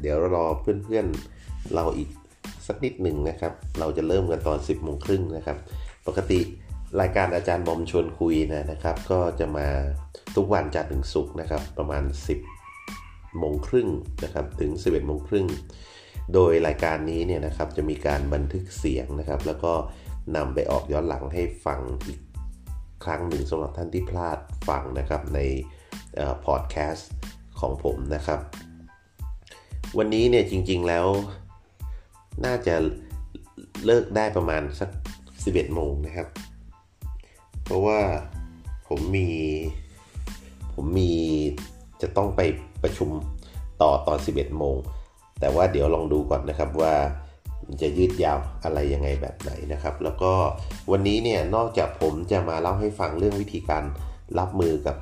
เดี๋ยวรอเพื่อนๆเราอีกสักนิดหนึ่งนะครับ เราจะเริ่มกันตอน 10โมงครึ่งนะครับ ปกติรายการอาจารย์บอมชวนคุยนะนะครับ ก็จะมาทุกวันจันทร์ถึงศุกร์นะครับ ประมาณ 10โมงครึ่งนะครับ ถึง 11โมงครึ่งโดยรายการนี้เนี่ยนะครับจะมีการบันทึกเสียงนะครับ แล้วก็นำไปออกย้อนหลังให้ฟังอีกครั้งหนึ่งสำหรับท่านที่พลาดฟังนะครับในพอดแคสต์ของผมนะครับ วันนี้เนี่ยจริงๆแล้ว น่าจะเลิกได้ประมาณสัก 11โมงนะครับ เพราะว่าผมมี ผมมีจะต้องไปประชุมต่อตอน 11โมง แต่ว่าเดี๋ยวลองดูก่อนนะครับว่าจะยืดยาวอะไรยังไงแบบไหนนะครับ แล้วก็วันนี้เนี่ยนอกจากผมจะมาเล่าให้ฟังเรื่องวิธีการรับมือกับ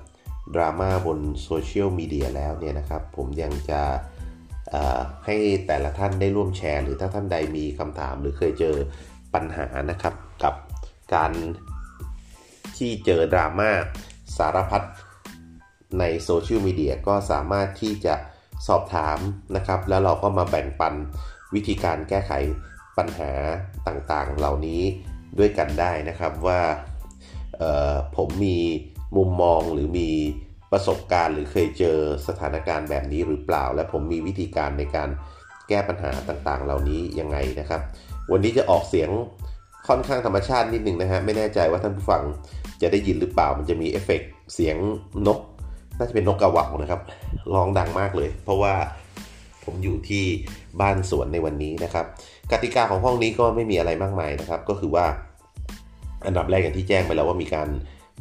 ดราม่าบนโซเชียลมีเดียแล้วเนี่ยนะครับ ผมยังจะ ให้แต่ละท่านได้ร่วมแชร์ หรือถ้าท่านใดมีคำถามหรือเคยเจอปัญหานะครับกับการที่เจอดราม่าสารพัดในโซเชียลมีเดียก็สามารถที่จะสอบถามนะครับ แล้วเราก็มาแบ่งปันวิธีการแก้ไขปัญหาต่างๆ เหล่านี้ด้วยกันได้นะครับว่าผมมีมุมมองหรือมี ประสบการณ์หรือเคยเจอสถานการณ์แบบนี้หรือเปล่า และผมมีวิธีการในการแก้ปัญหาต่างๆ เหล่านี้ยังไงนะครับ วันนี้จะออกเสียงค่อนข้างธรรมชาตินิดหนึ่งนะฮะไม่แน่ใจว่าท่านผู้ฟังจะได้ยินหรือเปล่ามันจะมีเอฟเฟกเสียงนก น่าจะเป็นนกกระว่านะครับร้องดังมากเลย เพราะว่าผมอยู่ที่บ้านสวนในวันนี้นะครับ กติกาของห้องนี้ก็ไม่มีอะไรมากมายนะครับ ก็คือว่าอันดับแรกอย่างที่แจ้งไปแล้วว่ามีการ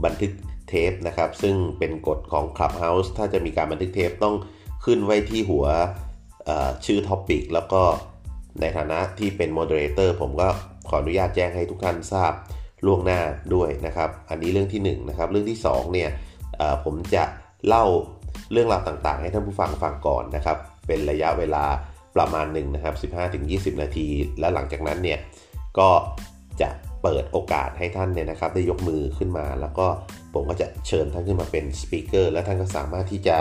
บันทึก เทปนะครับ ซึ่งเป็นกฎของ Clubhouse ถ้าจะมีการบันทึกเทปต้องขึ้นไว้ที่หัวชื่อ topic แล้วก็ในฐานะที่เป็น moderator ผมก็ขออนุญาตแจ้งให้ทุกท่านทราบล่วงหน้าด้วยนะครับ อันนี้เรื่องที่1 นะครับ เรื่องที่2เนี่ยผมจะเล่าเรื่องราวต่างๆ ให้ท่านผู้ฟังฟังก่อนนะครับ เป็นระยะเวลาประมาณหนึ่งนะครับ 15-20 นาที และหลังจากนั้นเนี่ยก็จะ เปิดโอกาสให้ท่านเนี่ยนะครับได้ยกมือขึ้นมา แล้วก็ผมก็จะเชิญท่านขึ้นมาเป็นสปีกเกอร์และท่านก็สามารถที่จะ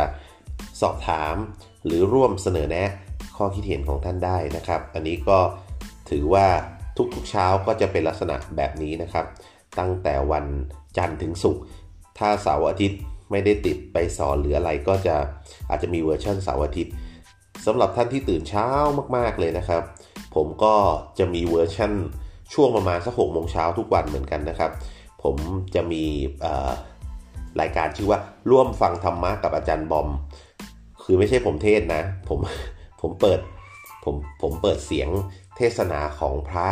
สอบถามหรือร่วมเสนอแนะข้อคิดเห็นของท่านได้นะครับ อันนี้ก็ถือว่าทุกๆเช้าก็จะเป็นลักษณะแบบนี้นะครับ ตั้งแต่วันจันทร์ถึงศุกร์ถ้าเสาร์อาทิตย์ไม่ได้ติดไปสอนหรืออะไรก็จะอาจจะมีเวอร์ชันเสาร์อาทิตย์สำหรับท่านที่ตื่นเช้ามากๆเลยนะครับ ผมก็จะมีเวอร์ชัน ช่วงประมาณสักหกโมงเช้าทุกวันเหมือนกันนะครับ ผมจะมีรายการชื่อว่าร่วมฟังธรรมะกับอาจารย์บอม คือไม่ใช่ผมเทศนะ ผมผมเปิดผมผมเปิดเสียงเทศนาของพระ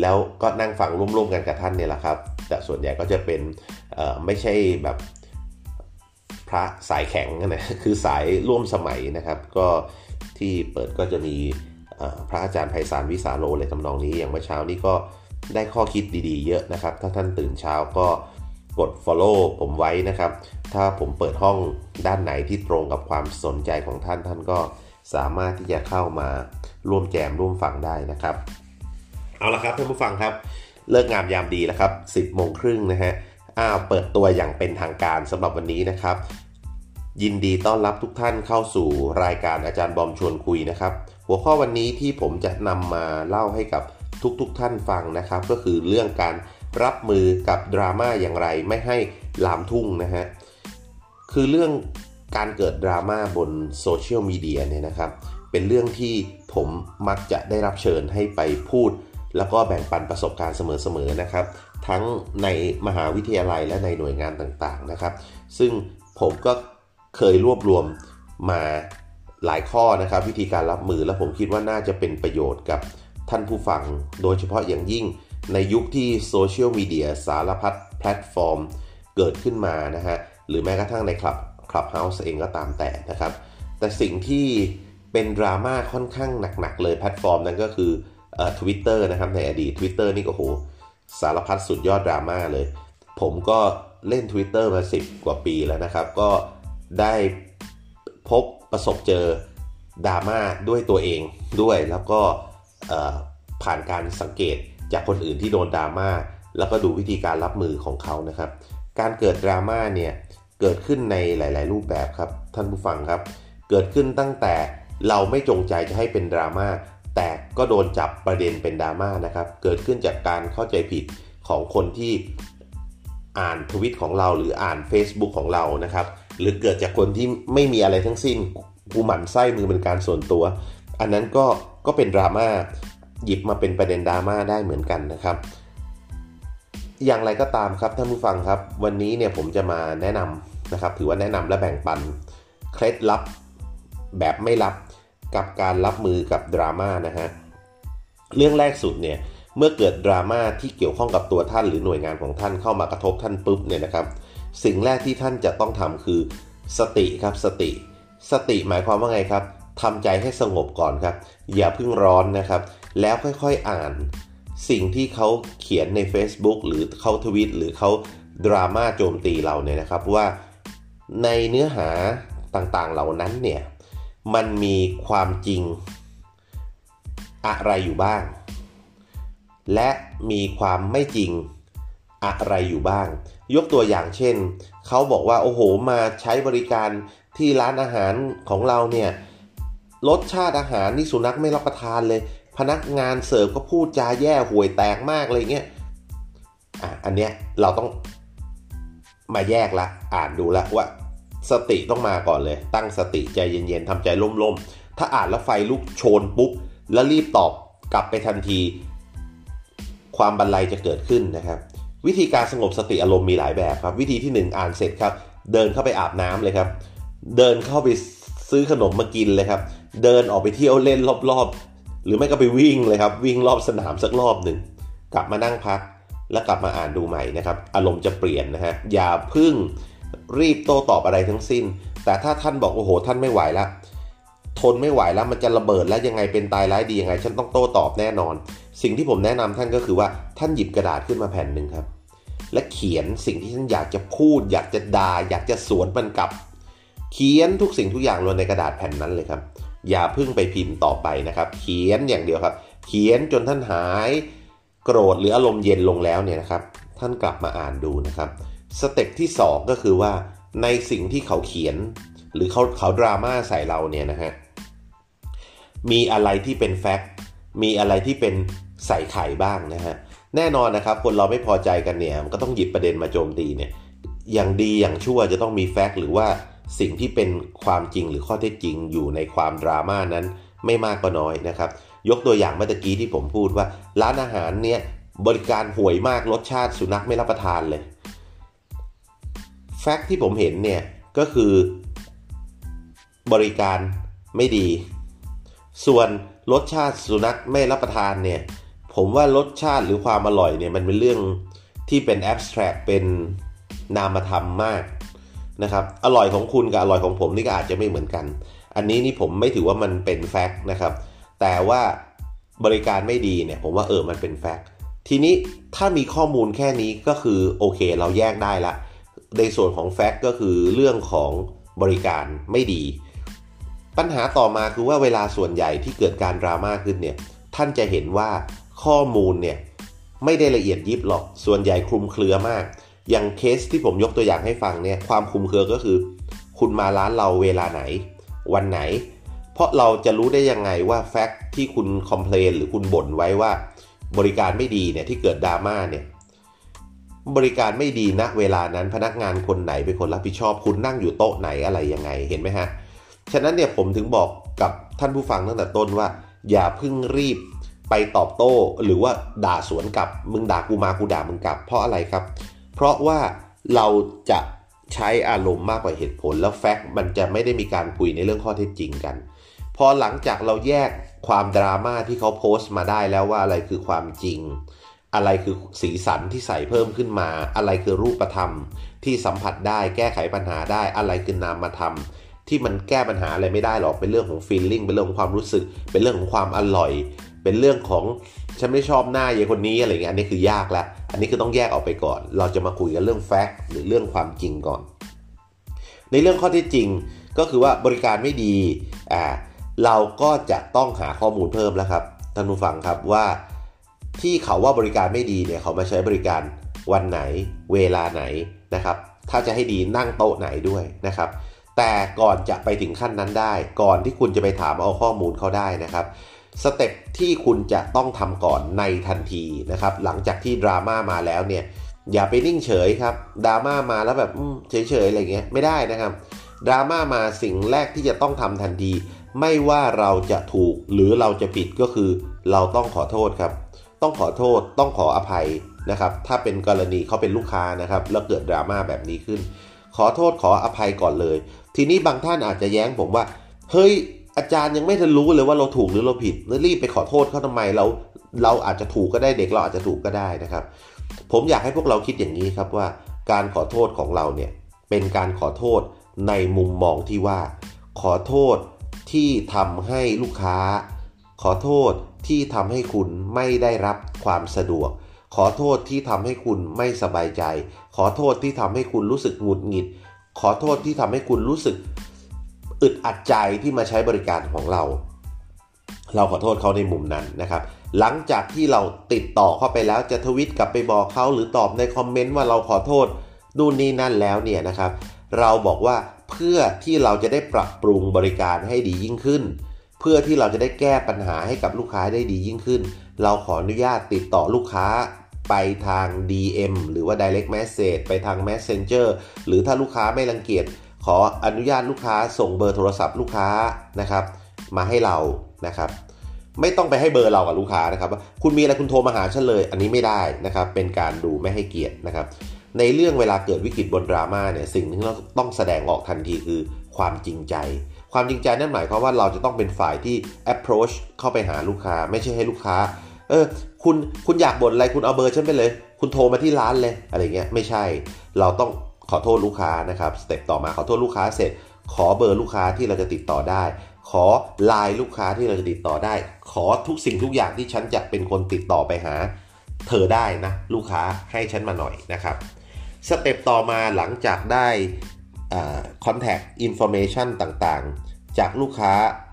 แล้วก็นั่งฟังร่วมๆกันกับท่านเนี่ยแหละครับ แต่ส่วนใหญ่ก็จะเป็นไม่ใช่แบบพระสายแข็งนะคือสายร่วมสมัยนะครับ ก็ที่เปิดก็จะมี พระอาจารย์ไพศาลวิสาโลเลยทำนองนี้อย่างเมื่อเช้านี้ก็ได้ข้อคิดดีๆ เยอะนะครับ ถ้าท่านตื่นเช้าก็กด follow ผมไว้นะครับ ถ้าผมเปิดห้องด้านไหนที่ตรงกับความสนใจของท่านท่านก็สามารถที่จะเข้ามาร่วมแจมร่วมฟังได้นะครับ เอาละครับท่านผู้ฟังครับ เลิกงามยามดีแล้วครับ 10โมงครึ่งนะฮะอ้าวเปิดตัวอย่างเป็นทางการสำหรับวันนี้นะครับ ยินดีต้อนรับทุกท่านเข้าสู่รายการอาจารย์บอมชวนคุยนะครับ หัวข้อวันนี้ที่ผมจะนำมาเล่าให้กับทุกๆทท่านฟังนะครับ ก็คือเรื่องการรับมือกับดราม่าอย่างไรไม่ให้ลามทุ่งนะฮะคือเรื่องการเกิดดราม่าบนโซเชียลมีเดียเนี่ยนะครับ เป็นเรื่องที่ผมมักจะได้รับเชิญให้ไปพูด แล้วก็แบ่งปันประสบการณ์เสมอๆนะครับ ทั้งในมหาวิทยาลัยและในหน่วยงานต่างๆนะครับ ซึ่งผมก็เคยรวบรวมมา หลายข้อนะครับ วิธีการรับมือและผมคิดว่าน่าจะเป็นประโยชน์กับท่านผู้ฟัง โดยเฉพาะอย่างยิ่งในยุคที่โซเชียลมีเดียสารพัดแพลตฟอร์มเกิดขึ้นมานะฮะหรือแม้กระทั่งในคลับคลับเฮาส์เองก็ตามแต่นะครับ แต่สิ่งที่เป็นดราม่าค่อนข้างหนักๆเลยแพลตฟอร์มนั้นก็คือทวิตเตอร์นะครับในอดีต Twitter นี่ก็โหสารพัดสุดยอดดราม่าเลย ผมก็เล่น Twitter มา 10 กว่าปีแล้วนะครับ ก็ได้พบ ประสบเจอดราม่าด้วยตัวเองด้วยแล้วก็ผ่านการสังเกตจากคนอื่นที่โดนดราม่าแล้วก็ดูวิธีการรับมือของเขานะครับ การเกิดดราม่าเนี่ยเกิดขึ้นในหลาย ๆ รูปแบบครับท่านผู้ฟังครับ เกิดขึ้นตั้งแต่เราไม่จงใจจะให้เป็นดราม่าแต่ก็โดนจับประเด็นเป็นดราม่านะครับ เกิดขึ้นจากการเข้าใจผิดของคนที่อ่านทวิตของเราหรืออ่าน Facebook ของเรานะครับ หรือเกิดจากคนที่ไม่มีอะไรทั้งสิ้นกูหมั่นไส้มือเป็นการส่วนตัว อันนั้นก็ก็เป็นดราม่าหยิบมาเป็นประเด็นดราม่าได้เหมือนกันนะครับ อย่างไรก็ตามครับท่านผู้ฟังครับ วันนี้เนี่ยผมจะมาแนะนำนะครับ ถือว่าแนะนำและแบ่งปันเคล็ดลับแบบไม่ลับกับการรับมือกับดราม่านะฮะเรื่องแรกสุดเนี่ยเมื่อเกิดดราม่าที่เกี่ยวข้องกับตัวท่านหรือหน่วยงานของท่านเข้ามากระทบท่านปุ๊บเนี่ยนะครับ สิ่งแรกที่ท่านจะต้องทำคือสติครับสติ สติหมายความว่าไงครับทำใจให้สงบก่อนครับ อย่าเพิ่งร้อนนะครับ แล้วค่อยๆอ่าน สิ่งที่เขาเขียนใน Facebook หรือเขาทวิตหรือเขาดราม่าโจมตีเราเนี่ยนะครับว่าในเนื้อหาต่างๆเหล่านั้นเนี่ยมันมีความจริงอะไรอยู่บ้าง และมีความไม่จริง อะไรอยู่บ้าง ยกตัวอย่างเช่น เขาบอกว่าโอ้โหมาใช้บริการที่ร้านอาหารของเราเนี่ยรสชาติอาหารนี่สุนัขไม่รับประทานเลย พนักงานเสิร์ฟก็พูดจาแย่ห่วยแตกมากเลยเงี้ยอะอันเนี้ยเราต้องมาแยกละ อ่านดูละว่า สติต้องมาก่อนเลย ตั้งสติใจเย็นๆทำใจล่มๆ ถ้าอ่านแล้วไฟลุกโชนปุ๊บ แล้วรีบตอบกลับไปทันที ความบันไลจะเกิดขึ้นนะครับ วิธีการสงบสติอารมณ์มีหลายแบบครับ วิธีที่ 1 อ่านเสร็จครับ เดินเข้าไปอาบน้ำเลยครับ เดินเข้าไปซื้อขนมมากินเลยครับ เดินออกไปเที่ยวเล่นรอบๆ หรือไม่ก็ไปวิ่งเลยครับ วิ่งรอบสนามสักรอบหนึ่งกลับมานั่งพัก แล้วกลับมาอ่านดูใหม่นะครับ อารมณ์จะเปลี่ยนนะฮะอย่าพึ่งรีบโต้ตอบอะไรทั้งสิ้น แต่ถ้าท่านบอกโอ้โห ท่านไม่ไหวแล้ว ทนไม่ไหวแล้วมันจะระเบิดแล้วยังไงเป็นตายร้ายดียังไง ฉันต้องโต้ตอบแน่นอน สิ่งที่ผมแนะนำท่านก็คือว่าท่านหยิบกระดาษขึ้นมาแผ่นหนึ่งครับ และเขียนสิ่งที่ท่านอยากจะพูด อยากจะด่าอยากจะสวนมันกลับ เขียนทุกสิ่งทุกอย่างลงในกระดาษแผ่นนั้นเลยครับ อย่าพึ่งไปพิมพ์ต่อไปนะครับ เขียนอย่างเดียวครับ เขียนจนท่านหายโกรธหรืออารมณ์เย็นลงแล้วเนี่ยนะครับ ท่านกลับมาอ่านดูนะครับสเต็ปที่ 2 ก็คือว่าในสิ่งที่เขาเขียน หรือเขาเขาดราม่าใส่เราเนี่ยนะฮะ มีอะไรที่เป็นแฟกต์มีอะไรที่เป็นใส่ไข่บ้างนะฮะแน่นอนนะครับ คนเราไม่พอใจกันเนี่ยมันก็ต้องหยิบประเด็นมาโจมตีเนี่ยอย่างดีอย่างชั่วจะต้องมีแฟกต์หรือว่าสิ่งที่เป็นความจริงหรือข้อเท็จจริงอยู่ในความดราม่านั้นไม่มากก็น้อยนะครับ ยกตัวอย่างเมื่อกี้ที่ผมพูดว่า ร้านอาหารเนี่ยบริการห่วยมากรสชาติสุนัขไม่รับประทานเลย fact ที่ผมเห็นเนี่ยก็คือบริการไม่ดี ส่วนรสชาติสุนัขไม่รับประทานเนี่ย ผมว่ารสชาติหรือความอร่อยเนี่ยมันเป็นเรื่องที่เป็น abstract เป็นนามธรรมมากนะครับ อร่อยของคุณกับอร่อยของผมนี่ก็อาจจะไม่เหมือนกัน อันนี้นี่ผมไม่ถือว่ามันเป็น fact นะครับ แต่ว่าบริการไม่ดีเนี่ย ผมว่าเออมันเป็น factทีนี้ถ้ามีข้อมูลแค่นี้ก็คือโอเคเราแยกได้ละ ในส่วนของ fact ก็คือเรื่องของบริการไม่ดี ปัญหาต่อมาคือว่าเวลาส่วนใหญ่ที่เกิดการดราม่าขึ้นเนี่ยท่านจะเห็นว่าข้อมูลเนี่ยไม่ได้ละเอียดยิบหรอก ส่วนใหญ่คลุมเครือมาก อย่างเคสที่ผมยกตัวอย่างให้ฟังเนี่ยความคลุมเครือก็คือ คุณมาร้านเราเวลาไหน วันไหน เพราะเราจะรู้ได้ยังไงว่า fact ที่คุณ complain หรือคุณบ่นไว้ว่า บริการไม่ดีเนี่ยที่เกิดดราม่าเนี่ยบริการไม่ดีณเวลานั้นพนักงานคนไหนเป็นคนรับผิดชอบคุณนั่งอยู่โต๊ะไหนอะไรยังไงเห็นไหมฮะ ฉะนั้นเนี่ยผมถึงบอกกับท่านผู้ฟังตั้งแต่ต้นว่า อย่าเพิ่งรีบไปตอบโต้ หรือว่าด่าสวนกลับ มึงด่ากูมากูด่ามึงกลับ เพราะอะไรครับ เพราะว่าเราจะใช้อารมณ์มากกว่าเหตุผล แล้วแฟกต์มันจะไม่ได้มีการคุยในเรื่องข้อเท็จจริงกัน พอหลังจากเราแยกความดราม่าที่เขาโพสต์มาได้แล้วว่าอะไรคือความจริง อะไรคือสีสันที่ใส่เพิ่มขึ้นมา อะไรคือรูปธรรม ที่สัมผัสได้แก้ไขปัญหาได้อะไรคือนามธรรม ที่มันแก้ปัญหาอะไรไม่ได้หรอก เป็นเรื่องของฟีลลิ่ง เป็นเรื่องของความรู้สึก เป็นเรื่องของความอร่อย เป็นเรื่องของฉันไม่ชอบหน้าเยคนนี้อะไรเงี้ย อันนี้คือยากละ อันนี้คือต้องแยกออกไปก่อน เราจะมาคุยกันเรื่องแฟกต์หรือเรื่องความจริงก่อน ในเรื่องข้อที่จริงก็คือว่าบริการไม่ดี อ่า เราก็จะต้องหาข้อมูลเพิ่มแล้วครับ ท่านผู้ฟังครับว่าที่เขาว่าบริการไม่ดีเนี่ยเขามาใช้บริการวันไหน เวลาไหนนะครับ ถ้าจะให้ดีนั่งโต๊ะไหนด้วยนะครับ แต่ก่อนจะไปถึงขั้นนั้นได้ ก่อนที่คุณจะไปถามเอาข้อมูลเขาได้นะครับสเต็ปที่คุณจะต้องทำก่อนในทันทีนะครับ หลังจากที่ดราม่ามาแล้วเนี่ย อย่าไปนิ่งเฉยครับดราม่ามาแล้วแบบเฉยเฉยอะไรเงี้ยไม่ได้นะครับดราม่ามาสิ่งแรกที่จะต้องทำทันที ไม่ว่าเราจะถูกหรือเราจะผิดก็คือ เราต้องขอโทษครับ ต้องขอโทษ ต้องขออภัยนะครับ ถ้าเป็นกรณีเขาเป็นลูกค้านะครับ แล้วเกิดดราม่าแบบนี้ขึ้น ขอโทษขออภัยก่อนเลย ทีนี้บางท่านอาจจะแย้งผมว่า เฮ้ยอาจารย์ยังไม่ทันรู้เลยว่าเราถูกหรือเราผิดแล้วรีบไปขอโทษเขาทำไมเราเราอาจจะถูกก็ได้เด็กเราอาจจะถูกก็ได้นะครับ ผมอยากให้พวกเราคิดอย่างนี้ครับว่า การขอโทษของเราเนี่ยเป็นการขอโทษในมุมมองที่ว่า ขอโทษที่ทำให้ลูกค้า ขอโทษที่ทำให้คุณไม่ได้รับความสะดวก ขอโทษที่ทำให้คุณไม่สบายใจ ขอโทษที่ทำให้คุณรู้สึกหงุดหงิด ขอโทษที่ทำให้คุณรู้สึกอึดอัดใจที่มาใช้บริการของเรา เราขอโทษเขาในมุมนั้นนะครับ หลังจากที่เราติดต่อเข้าไปแล้วจะทวิตกลับไปบอกเขาหรือตอบในคอมเมนต์ว่าเราขอโทษนู่นนี่นั่นแล้วเนี่ยนะครับ เราบอกว่าเพื่อที่เราจะได้ปรับปรุงบริการให้ดียิ่งขึ้น เพื่อที่เราจะได้แก้ปัญหาให้กับลูกค้าได้ดียิ่งขึ้น เราขออนุญาตติดต่อลูกค้า ไปทาง DM หรือว่า Direct Message ไปทาง Messenger หรือถ้าลูกค้าไม่รังเกียจขออนุญาตลูกค้าส่งเบอร์โทรศัพท์ลูกค้านะครับ มาให้เรานะครับไม่ต้องไปให้เบอร์เรากับลูกค้านะครับว่าคุณมีอะไรคุณโทรมาหาฉันเลย อันนี้ไม่ได้นะครับ เป็นการดูไม่ให้เกียรตินะครับ ในเรื่องเวลาเกิดวิกฤตบนดราม่าเนี่ยสิ่งที่เราต้องแสดงออกทันทีคือความจริงใจ ความจริงใจนั่นหมายความว่าเราจะต้องเป็นฝ่ายที่ approach เข้าไปหาลูกค้า ไม่ใช่ให้ลูกค้า เออ คุณคุณอยากบ่นอะไรคุณเอาเบอร์ฉันไปเลย คุณโทรมาที่ร้านเลยอะไรเงี้ยไม่ใช่ เราต้องขอโทษลูกค้านะครับ step ต่อมาขอโทษลูกค้าเสร็จ ขอเบอร์ลูกค้าที่เราจะติดต่อได้ ขอไลน์ลูกค้าที่เราจะติดต่อได้ ขอทุกสิ่งทุกอย่างที่ฉันจะเป็นคนติดต่อไปหา เธอได้นะลูกค้าให้ฉันมาหน่อยนะครับ step ต่อมาหลังจากได้ contact information ต่างๆ จากลูกค้า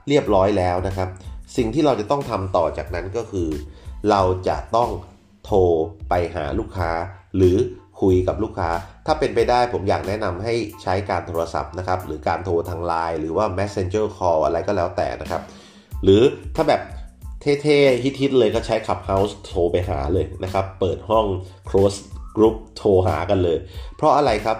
เรียบร้อยแล้วนะครับ สิ่งที่เราจะต้องทำต่อจากนั้นก็คือ เราจะต้องโทรไปหาลูกค้า หรือคุยกับลูกค้า ถ้าเป็นไปได้ผมอยากแนะนำให้ใช้การโทรศัพท์นะครับ หรือการโทรทางไลน์หรือว่า Messenger Call อะไรก็แล้วแต่นะครับ หรือถ้าแบบเท่ๆฮิตๆเลยก็ใช้ Clubhouse โทรไปหาเลยนะครับ เปิดห้อง close group โทรหากันเลย เพราะอะไรครับ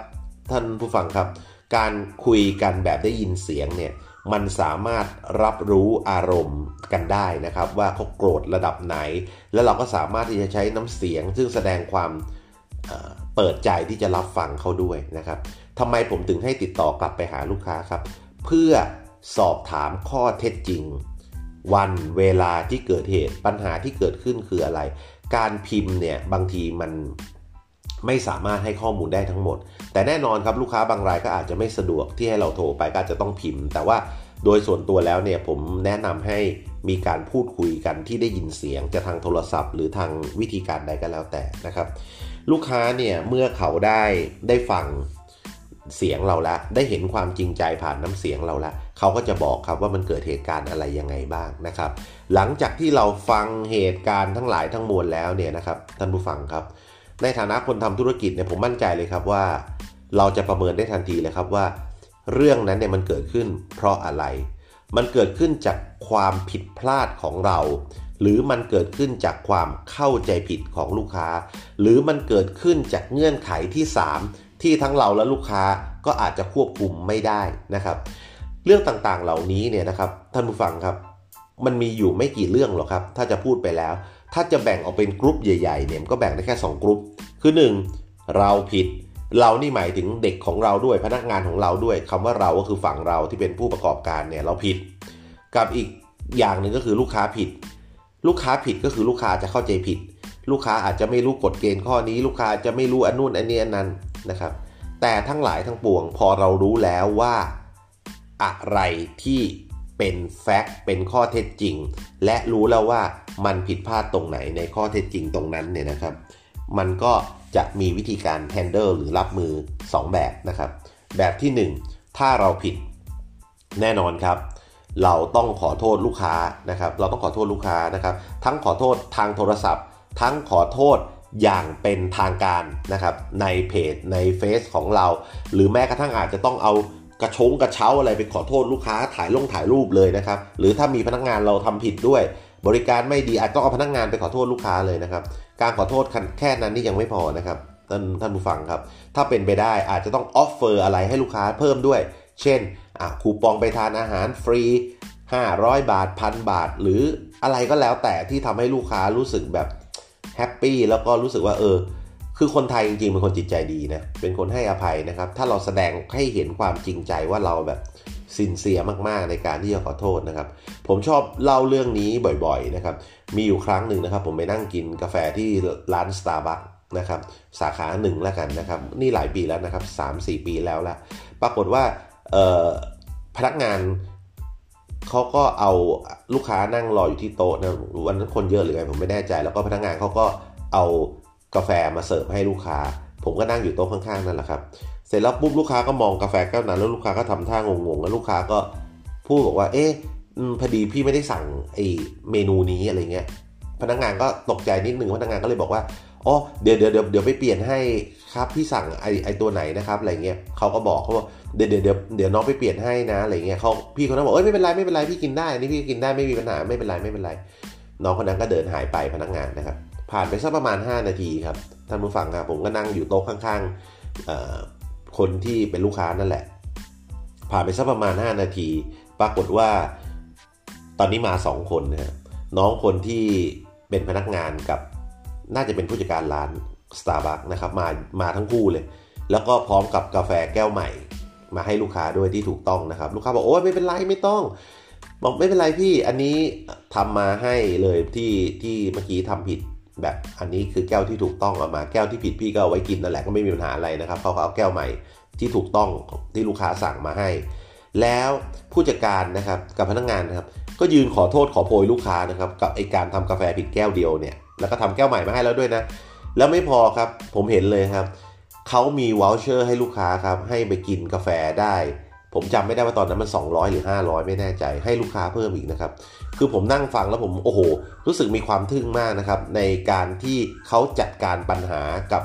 ท่านผู้ฟังครับ การคุยกันแบบได้ยินเสียงเนี่ย มันสามารถรับรู้อารมณ์กันได้นะครับ ว่าเขาโกรธระดับไหน แล้วเราก็สามารถที่จะใช้น้ำเสียง ซึ่งแสดงความเปิดใจที่จะรับฟังเขาด้วยนะครับทำไมผมถึงให้ติดต่อกลับไปหาลูกค้าครับ เพื่อสอบถามข้อเท็จจริง วันเวลาที่เกิดเหตุปัญหาที่เกิดขึ้นคืออะไร การพิมพ์เนี่ยบางทีมัน ไม่สามารถให้ข้อมูลได้ทั้งหมด แต่แน่นอนครับลูกค้าบางรายก็อาจจะไม่สะดวกที่ให้เราโทรไปก็จะต้องพิมพ์ แต่ว่าโดยส่วนตัวแล้วเนี่ยผมแนะนำให้มีการพูดคุยกันที่ได้ยินเสียงจะทางโทรศัพท์ หรือทางวิธีการใดก็แล้วแต่นะครับ ลูกค้าเนี่ยเมื่อเขาได้ได้ฟังเสียงเราแล้วได้เห็นความจริงใจผ่านน้ำเสียงเราแล้วเขาก็จะบอกครับว่ามันเกิดเหตุการณ์อะไรยังไงบ้างนะครับ หลังจากที่เราฟังเหตุการณ์ทั้งหลายทั้งมวลแล้วเนี่ยนะครับท่านผู้ฟังครับ ในฐานะคนทำธุรกิจเนี่ยผมมั่นใจเลยครับว่า เราจะประเมินได้ทันทีเลยครับว่า เรื่องนั้นเนี่ยมันเกิดขึ้น เพราะอะไร มันเกิดขึ้นจากความผิดพลาดของเรา หรือมันเกิดขึ้นจากความเข้าใจผิดของลูกค้า หรือมันเกิดขึ้นจากเงื่อนไขที่ 3 ที่ทั้งเราและลูกค้าก็อาจจะควบคุมไม่ได้นะครับ เรื่องต่างๆเหล่านี้เนี่ยนะครับท่านผู้ฟังครับ มันมีอยู่ไม่กี่เรื่องหรอกครับ ถ้าจะพูดไปแล้ว ถ้าจะแบ่งออกเป็นกรุ๊ปใหญ่ๆเนี่ยก็แบ่งได้แค่ 2 กรุ๊ป คือ 1. เราผิด เรานี่หมายถึงเด็กของเราด้วยพนักงานของเราด้วยคำว่าเราก็คือฝั่งเราที่เป็นผู้ประกอบการเนี่ยเราผิด กับอีกอย่างหนึ่งก็คือลูกค้าผิด ลูกค้าผิดก็คือลูกค้าจะเข้าใจผิด ลูกค้าอาจจะไม่รู้กฎเกณฑ์ข้อนี้ ลูกค้าจะไม่รู้อันนู่นอันนี้อันนั้นนะครับ แต่ทั้งหลายทั้งปวงพอเรารู้แล้วว่าอะไรที่ เป็นแฟกต์เป็นข้อเท็จจริง และรู้แล้วว่ามันผิดพลาดตรงไหนในข้อเท็จจริงตรงนั้นเนี่ยนะครับ มันก็จะมีวิธีการ handle หรือรับมือ 2 แบบนะครับ แบบที่ 1 ถ้าเราผิดแน่นอนครับ เราต้องขอโทษลูกค้านะครับ เราต้องขอโทษลูกค้านะครับ ทั้งขอโทษทางโทรศัพท์ ทั้งขอโทษอย่างเป็นทางการนะครับในเพจในเฟซของเรา หรือแม้กระทั่งอาจจะต้องเอา กระชงกระเช้าอะไรไปขอโทษลูกค้าถ่ายลงถ่ายรูปเลยนะครับ หรือถ้ามีพนักงานเราทำผิดด้วย บริการไม่ดีอาจต้องเอาพนักงานไปขอโทษลูกค้าเลยนะครับ การขอโทษแค่นั้นนี่ยังไม่พอนะครับท่านท่านผู้ฟังครับ ถ้าเป็นไปได้อาจจะต้อง offer อะไรให้ลูกค้าเพิ่มด้วย เช่นคูปองไปทานอาหารฟรี 500 บาทพันบาท หรืออะไรก็แล้วแต่ที่ทำให้ลูกค้ารู้สึกแบบ happy แล้วก็รู้สึกว่าเออ คือคนไทยจริงๆเป็นคนจิตใจดีนะ เป็นคนให้อภัยนะครับ ถ้าเราแสดงให้เห็นความจริงใจว่าเราแบบสินเสียมากๆในการที่จะขอโทษนะครับ ผมชอบเล่าเรื่องนี้บ่อยๆนะครับ มีอยู่ครั้งหนึ่งนะครับ ผมไปนั่งกินกาแฟที่ร้าน Starbucks นะครับ สาขาหนึ่งแล้วกันนะครับ นี่หลายปีแล้วนะครับ3-4 ปีแล้วละปรากฏว่าพนักงานเขาก็เอาลูกค้านั่งรออยู่ที่โต๊ะนะวันนั้นคนเยอะหรือไงผมไม่แน่ใจ แล้วก็พนักงานเขาก็เอา กาแฟมาเสิร์ฟให้ลูกค้า ผมก็นั่งอยู่โต๊ะข้างๆนั่นแหละครับ เสร็จแล้วปุ๊บลูกค้าก็มองกาแฟแก้วนั้นแล้วลูกค้าก็ทำท่างงๆแล้วลูกค้าก็พูดบอกว่า เอ๊ะพอดีพี่ไม่ได้สั่งไอเมนูนี้อะไรเงี้ย พนักงานก็ตกใจนิดนึงพนักงานก็เลยบอกว่าอ๋อเดี๋ยวเดี๋ยวเดี๋ยวเดี๋ยวไปเปลี่ยนให้ครับพี่สั่งไอไอตัวไหนนะครับอะไรเงี้ยเขาก็บอกเขาว่าเดี๋ยวเดี๋ยวเดี๋ยวเดี๋ยวน้องไปเปลี่ยนให้นะอะไรเงี้ยเขาพี่คนนั้นบอกเอ้ยไม่เป็นไรไม่เป็นไรพี่กินได้นี่พี่กินได้ไม่มีปัญหาไม่เป็นไรไม่เป็นไร น้องคนนั้นก็เดินหายไปพนักงานนะครับ ผ่านไปสักประมาณ 5 นาทีครับท่านผู้ฟังครับผมก็นั่งอยู่โต๊ะข้างๆคนที่เป็นลูกค้านั่นแหละ ผ่านไปสักประมาณ 5 นาที ปรากฏว่าตอนนี้มา 2 คนนะครน้องคนที่เป็นพนักงานกับน่าจะเป็นผู้จัดการร้าน Starbucks นะครับมามาทั้งคู่เลย แล้วก็พร้อมกับกาแฟแก้วใหม่ มาให้ลูกค้าด้วยที่ถูกต้องนะครับ ลูกค้าบอกโอ้ยไม่เป็นไรไม่ต้อง บอกไม่เป็นไรพี่อันนี้ทำมาให้เลยที่ที่เมื่อกี้ทำผิด แบบอันนี้คือแก้วที่ถูกต้องออกมาแก้วที่ผิดพี่ก็เอาไว้กินนั่นแหละก็ไม่มีปัญหาอะไรนะครับเขาเอาแก้วใหม่ที่ถูกต้องที่ลูกค้าสั่งมาให้ แล้วผู้จัดการนะครับกับพนักงงานนะครับก็ยืนขอโทษขอโพยลูกค้านะครับกับไอการทำกาแฟผิดแก้วเดียวเนี่ยแล้วก็ทำแก้วใหม่มาให้แล้วด้วยนะ แล้วไม่พอครับผมเห็นเลยครับเขามีวอลเชอร์ให้ลูกค้าครับให้ไปกินกาแฟได้ ผมจำไม่ได้ว่าตอนนั้นมัน 200 หรือ 500 ไม่แน่ใจให้ลูกค้าเพิ่มอีกนะครับ คือผมนั่งฟังแล้วผมโอ้โห รู้สึกมีความทึ่งมากนะครับ ในการที่เขาจัดการปัญหากับ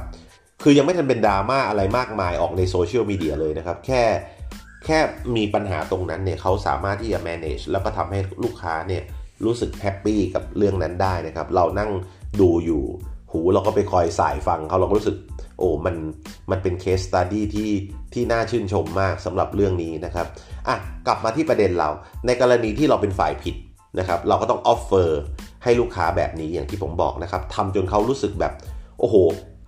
คือยังไม่ทันเป็นดราม่าอะไรมากมายออกในโซเชียลมีเดียเลยนะครับ แค่แค่มีปัญหาตรงนั้นเนี่ยเขาสามารถที่จะ manage แล้วก็ทำให้ลูกค้าเนี่ยรู้สึกแฮปปี้กับเรื่องนั้นได้นะครับ เรานั่งดูอยู่หูเราก็ไปคอยสายฟังเขาเราก็รู้สึกโอ้มันมันเป็น case study ที่ที่น่าชื่นชมมากสำหรับเรื่องนี้นะครับอะกลับมาที่ประเด็นเรา ในกรณีที่เราเป็นฝ่ายผิด นะครับเราก็ต้อง offer ให้ลูกค้าแบบนี้อย่างที่ผมบอกนะครับทำจนเขารู้สึกแบบโอ้โห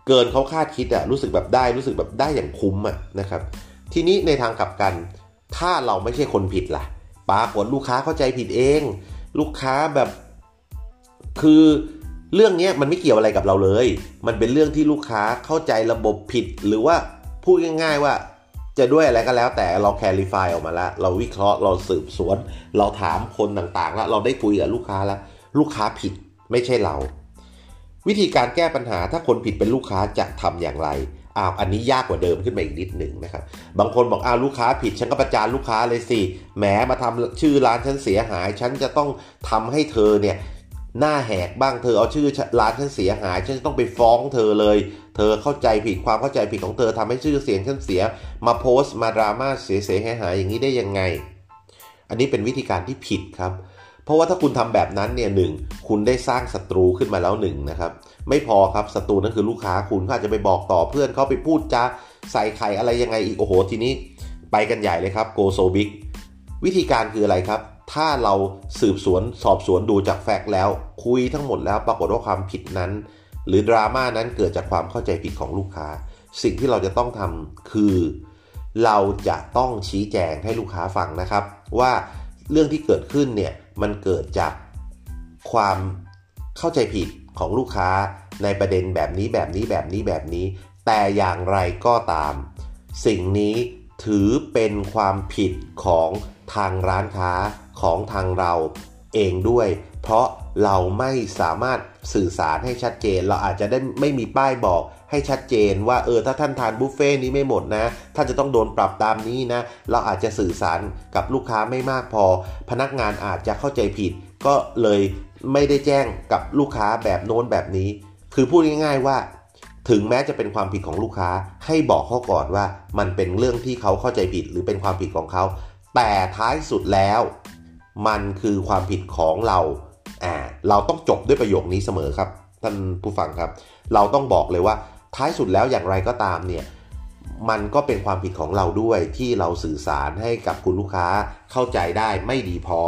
เกินเขาคาดคิดอะรู้สึกแบบได้รู้สึกแบบได้อย่างคุ้มอะนะครับ ทีนี้ในทางกลับกัน ถ้าเราไม่ใช่คนผิดล่ะปรากฏลูกค้าเข้าใจผิดเอง ลูกค้าแบบ คือเรื่องนี้มันไม่เกี่ยวอะไรกับเราเลย มันเป็นเรื่องที่ลูกค้าเข้าใจระบบผิด หรือว่าพูดง่าย ๆ ว่า จะด้วยอะไรก็แล้วแต่เราแคลิฟายออกมาแล้ว เราวิเคราะห์เราสืบสวน เราถามคนต่างๆ แล้วเราได้คุยกับลูกค้าแล้ว ลูกค้าผิดไม่ใช่เรา วิธีการแก้ปัญหาถ้าคนผิดเป็นลูกค้าจะทำอย่างไรอ้าวอันนี้ยากกว่าเดิมขึ้นมาอีกนิดหนึ่งนะครับ บางคนบอกอ้าวลูกค้าผิดฉันก็ประจานลูกค้าเลยสิแหมมาทำชื่อร้านฉันเสียหาย ฉันจะต้องทำให้เธอเนี่ย หน้าแหกบ้างเธอเอาชื่อร้านฉันเสียหายฉันจะต้องไปฟ้องเธอเลย เธอเข้าใจผิดความเข้าใจผิดของเธอทำให้ชื่อเสียงฉันเสีย มาโพสต์มาดราม่าเสียเสียหายหายอย่างนี้ได้ยังไง อันนี้เป็นวิธีการที่ผิดครับ เพราะว่าถ้าคุณทำแบบนั้นเนี่ยหนึ่งคุณได้สร้างศัตรูขึ้นมาแล้วหนึ่งนะครับ ไม่พอครับศัตรูนั่นคือลูกค้าคุณเขาอาจจะไปบอกต่อเพื่อนเขาไปพูดจาใส่ไข่อะไรยังไงอีกโอ้โหทีนี้ ไปกันใหญ่เลยครับโกโซบิกวิธีการคืออะไรครับ ถ้าเราสืบสวนสอบสวนดูจากแฟกต์แล้ว คุยทั้งหมดแล้วปรากฏว่าความผิดนั้น หรือดราม่านั้นเกิดจากความเข้าใจผิดของลูกค้า สิ่งที่เราจะต้องทำคือ เราจะต้องชี้แจงให้ลูกค้าฟังนะครับ ว่าเรื่องที่เกิดขึ้นเนี่ยมันเกิดจากความเข้าใจผิดของลูกค้าในประเด็นแบบนี้แบบนี้แบบนี้แบบนี้ แต่อย่างไรก็ตาม สิ่งนี้ถือเป็นความผิดของทางร้านค้า ของทางเราเองด้วย เพราะเราไม่สามารถสื่อสารให้ชัดเจน เราอาจจะได้ไม่มีป้ายบอกให้ชัดเจนว่าเออถ้าท่านทานบุฟเฟ่นี้ไม่หมดนะท่านจะต้องโดนปรับตามนี้นะ เราอาจจะสื่อสารกับลูกค้าไม่มากพอ พนักงานอาจจะเข้าใจผิด ก็เลยไม่ได้แจ้งกับลูกค้าแบบโน้นแบบนี้ คือพูดง่าย ๆว่า ถึงแม้จะเป็นความผิดของลูกค้าให้บอกเขาก่อนว่ามันเป็นเรื่องที่เขาเข้าใจผิดหรือเป็นความผิดของเขา แต่ท้ายสุดแล้ว มันคือความผิดของเราอ่าเราต้องจบด้วยประโยคนี้เสมอครับ ท่านผู้ฟังครับ เราต้องบอกเลยว่าท้ายสุดแล้วอย่างไรก็ตามเนี่ยมันก็เป็นความผิดของเราด้วยที่เราสื่อสารให้กับคุณลูกค้าเข้าใจได้ไม่ดีพอ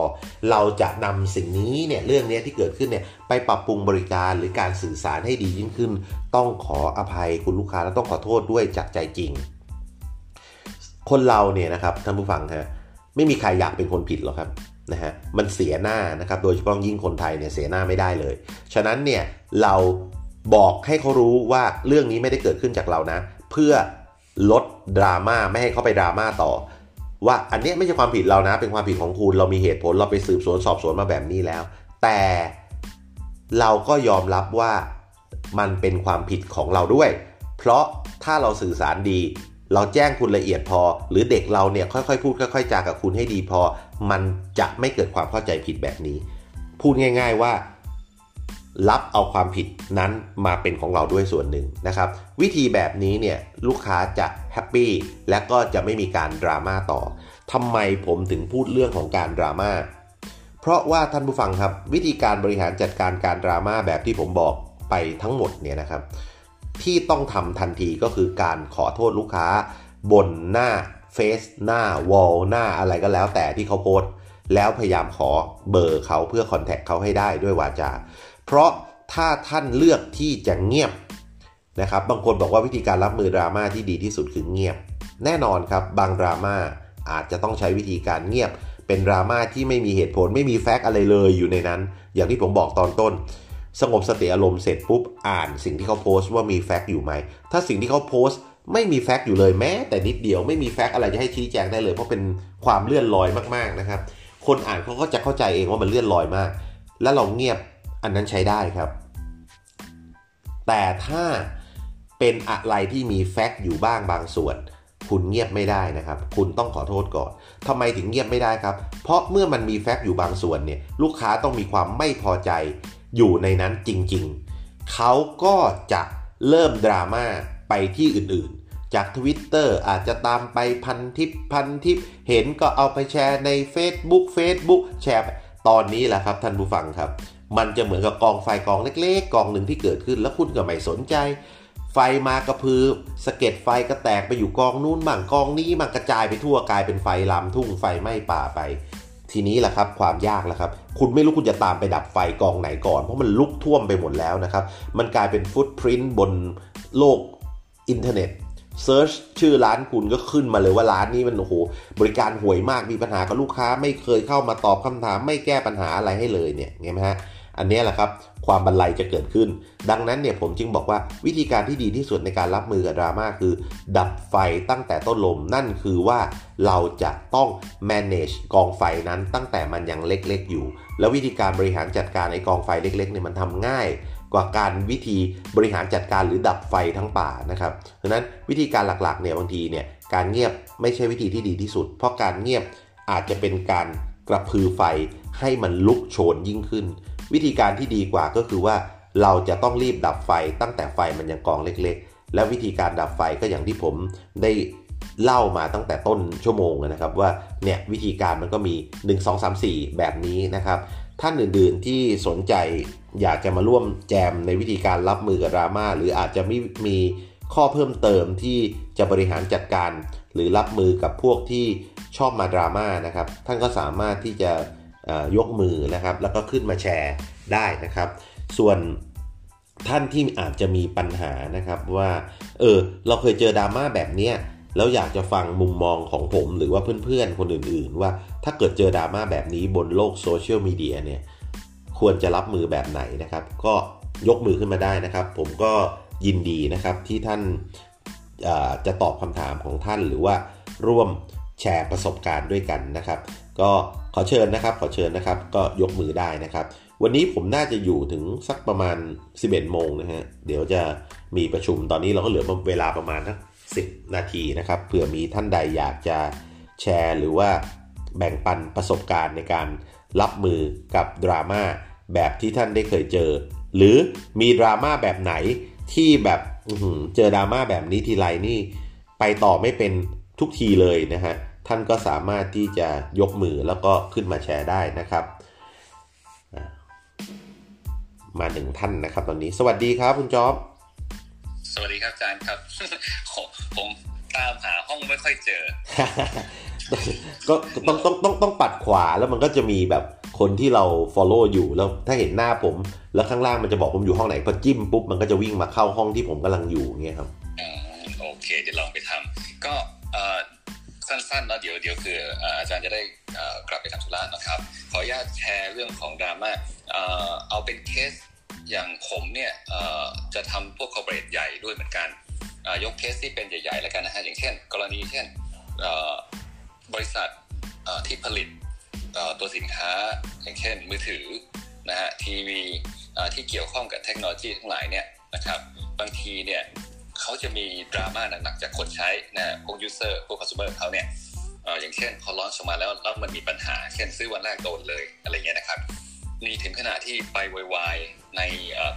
เราจะนำสิ่งนี้เนี่ยเรื่องนี้ที่เกิดขึ้นเนี่ยไปปรับปรุงบริการหรือการสื่อสารให้ดียิ่งขึ้น ต้องขออภัยคุณลูกค้าและต้องขอโทษด้วยจากใจจริง คนเราเนี่ยนะครับท่านผู้ฟังฮะไม่มีใครอยากเป็นคนผิดหรอกครับ นะฮะมันเสียหน้านะครับโดยเฉพาะยิ่งคนไทยเนี่ยเสียหน้าไม่ได้เลย ฉะนั้นเนี่ยเราบอกให้เขารู้ว่าเรื่องนี้ไม่ได้เกิดขึ้นจากเรานะ เพื่อลดดราม่าไม่ให้เขาไปดราม่าต่อ ว่าอันนี้ไม่ใช่ความผิดเรานะ เป็นความผิดของคุณเรามีเหตุผลเราไปสืบสวนสอบสวนมาแบบนี้แล้ว แต่เราก็ยอมรับว่ามันเป็นความผิดของเราด้วย เพราะถ้าเราสื่อสารดี เราแจ้งคุณละเอียดพอ หรือเด็กเราเนี่ยค่อยๆพูดค่อย ๆจากับคุณให้ดีพอ มันจะไม่เกิดความเข้าใจผิดแบบนี้ พูดง่าย ๆว่า รับเอาความผิดนั้นมาเป็นของเราด้วยส่วนหนึ่งนะครับ วิธีแบบนี้เนี่ยลูกค้าจะแฮปปี้และก็จะไม่มีการดราม่าต่อทำไมผมถึงพูดเรื่องของการดราม่าเพราะว่าท่านผู้ฟังครับ วิธีการบริหารจัดการการดราม่าแบบที่ผมบอกไปทั้งหมดเนี่ยนะครับ ที่ต้องทำทันทีก็คือการขอโทษลูกค้าบนหน้า เฟซหน้าวอลหน้าอะไรก็แล้วแต่ที่เขาโพสแล้วพยายามขอเบอร์เขาเพื่อ contact เขาให้ได้ด้วยวาจา เพราะถ้าท่านเลือกที่จะเงียบนะครับบางคนบอกว่าวิธีการรับมือดราม่าที่ดีที่สุดคือเงียบ แน่นอนครับบางดราม่าอาจจะต้องใช้วิธีการเงียบ เป็นดราม่าที่ไม่มีเหตุผลไม่มี fact อะไรเลยอยู่ในนั้น อย่างที่ผมบอกตอนต้น สงบสติอารมณ์เสร็จปุ๊บอ่านสิ่งที่เขาโพสต์ว่ามี fact อยู่ไหมถ้าสิ่งที่เขาโพสต์ ไม่มี fact อยู่เลยแม้ แต่นิดเดียวไม่มี fact อะไรจะให้ชี้แจงได้เลย เพราะเป็นความเลื่อนลอยมากๆนะครับ คนอ่านเขาก็จะเข้าใจเองว่ามันเลื่อนลอยมาก แล้วเราเงียบอันนั้นใช้ได้ครับ แต่ถ้าเป็นอะไรที่มีแฟกต์อยู่บ้างบางส่วน คุณเงียบไม่ได้นะครับ คุณต้องขอโทษก่อนทำไมถึงเงียบไม่ได้ครับ เพราะเมื่อมันมีแฟกต์อยู่บางส่วนเนี่ยลูกค้าต้องมีความไม่พอใจอยู่ในนั้นจริงๆเขาก็จะเริ่มดราม่าไปที่อื่นๆ จาก Twitter อาจจะตามไปพันทิปพันทิป เห็นก็เอาไปแชร์ใน Facebook Facebook แชร์ตอนนี้แหละครับท่านผู้ฟังครับ มันจะเหมือนกับกองไฟกองเล็ก ๆ กองหนึ่งที่เกิดขึ้นแล้วคุณก็ไม่สนใจ ไฟมากระพือสะเก็ดไฟก็แตกไปอยู่กองนู้นบ้างกองนี้มันกระจายไปทั่วกลายเป็นไฟลามทุ่งไฟไหม้ป่าไป ทีนี้แหละครับความยากแล้วครับ คุณไม่รู้คุณจะตามไปดับไฟกองไหนก่อน เพราะมันลุกท่วมไปหมดแล้วนะครับ มันกลายเป็น footprint บนโลกอินเทอร์เน็ต search ชื่อร้านคุณก็ขึ้นมาเลยว่าร้านนี้มันโอ้โหบริการห่วยมากมีปัญหากับลูกค้า ไม่เคยเข้ามาตอบคำถาม ไม่แก้ปัญหาอะไรให้เลยเนี่ยไงไหมฮะอันนี้แหละครับความบรรลัยจะเกิดขึ้น ดังนั้นเนี่ยผมจึงบอกว่าวิธีการที่ดีที่สุดในการรับมือกับดราม่าคือ ดับไฟตั้งแต่ต้นลมนั่นคือว่าเราจะต้อง manage กองไฟนั้นตั้งแต่มันยังเล็กๆอยู่ แล้ววิธีการบริหารจัดการไอ้กองไฟเล็กๆเนี่ยมันทำง่าย กว่าการวิธีบริหารจัดการหรือดับไฟทั้งป่านะครับดังนั้นวิธีการหลักๆเนี่ยบางทีเนี่ยการเงียบไม่ใช่วิธีที่ดีที่สุด เพราะการเงียบอาจจะเป็นการกระพือไฟให้มันลุกโชนยิ่งขึ้น วิธีการที่ดีกว่าก็คือว่าเราจะต้องรีบดับไฟตั้งแต่ไฟมันยังกองเล็ก ๆ และวิธีการดับไฟก็อย่างที่ผมได้เล่ามาตั้งแต่ต้นชั่วโมงนะครับว่าเนี่ยวิธีการมันก็มี 1 2 3 4 แบบนี้นะครับ ท่านอื่นๆที่สนใจอยากจะมาร่วมแจมในวิธีการรับมือกับดราม่าหรืออาจจะไม่มีข้อเพิ่มเติมที่จะบริหารจัดการ หรือรับมือกับพวกที่ชอบมาดราม่านะครับ ท่านก็สามารถที่จะยกมือนะครับ แล้วก็ขึ้นมาแชร์ได้นะครับ ส่วนท่านที่อาจจะมีปัญหานะครับว่า เออ เราเคยเจอดราม่าแบบเนี้ย แล้วอยากจะฟังมุมมองของผมหรือว่าเพื่อนๆ คนอื่นๆ ว่าถ้าเกิดเจอดราม่าแบบนี้บนโลกโซเชียลมีเดียเนี่ยควรจะรับมือแบบไหนนะครับ ก็ยกมือขึ้นมาได้นะครับ ผมก็ยินดีนะครับที่ท่านจะตอบคำถามของท่านหรือว่าร่วมแชร์ประสบการณ์ด้วยกันนะครับ ก็ขอเชิญนะครับ ขอเชิญนะครับ ก็ยกมือได้นะครับ วันนี้ผมน่าจะอยู่ถึงสักประมาณ 11โมงนะฮะเดี๋ยวจะมีประชุมตอนนี้เราก็เหลือเวลาประมาณสัก 10 นาทีนะครับเผื่อมีท่านใดอยากจะแชร์ หรือว่าแบ่งปันประสบการณ์ในการรับมือกับดราม่าแบบที่ท่านได้เคยเจอ หรือมีดราม่าแบบไหนที่แบบเจอดราม่าแบบนี้ทีไรนี่ ไปต่อไม่เป็นทุกทีเลยนะฮะท่านก็สามารถที่จะยกมือแล้วก็ขึ้นมาแชร์ได้นะครับ มาหนึ่งท่านนะครับตอนนี้สวัสดีครับคุณจ๊อบ สวัสดีครับอาจารย์ครับ ผมตามหาห้องไม่ค่อยเจอ ก็ต้องต้องต้องต้องปัดขวาแล้วมันก็จะมีแบบคนที่เรา follow อยู่แล้วถ้าเห็นหน้าผม แล้วข้างล่างมันจะบอกผมอยู่ห้องไหนพอจิ้มปุ๊บมันก็จะวิ่งมาเข้าห้องที่ผมกำลังอยู่เงี้ยครับโอเคเดี๋ยวลองไปทำก็สั้นๆเนาะเดี๋ยวเดี๋ยวคืออาจารย์จะได้กลับไปทำธุระนะครับ ขออนุญาตแชร์เรื่องของดราม่าเอาเป็นเคส อย่างผมเนี่ยจะทำพวก corporate ใหญ่ด้วยเหมือนกันยกเคสที่เป็นใหญ่ๆแล้วกันนะฮะอย่างเช่น กรณีเช่นบริษัทที่ผลิตตัวสินค้า อย่างเช่นมือถือนะฮะทีวีที่เกี่ยวข้องกับเทคโนโลยีทั้งหลายเนี่ยนะครับบางทีเนี่ยเขาจะมีดราม่าหนักๆจากคนใช้นะพวก user พวกคอน sumer เขาเนี่ยอย่างเช่นพอ launch ออกมาแล้วแล้วมันมีปัญหา เช่นซื้อวันแรกโดนเลยอะไรเงี้ยนะครับมีถึงขนาดที่ไปวีน ใน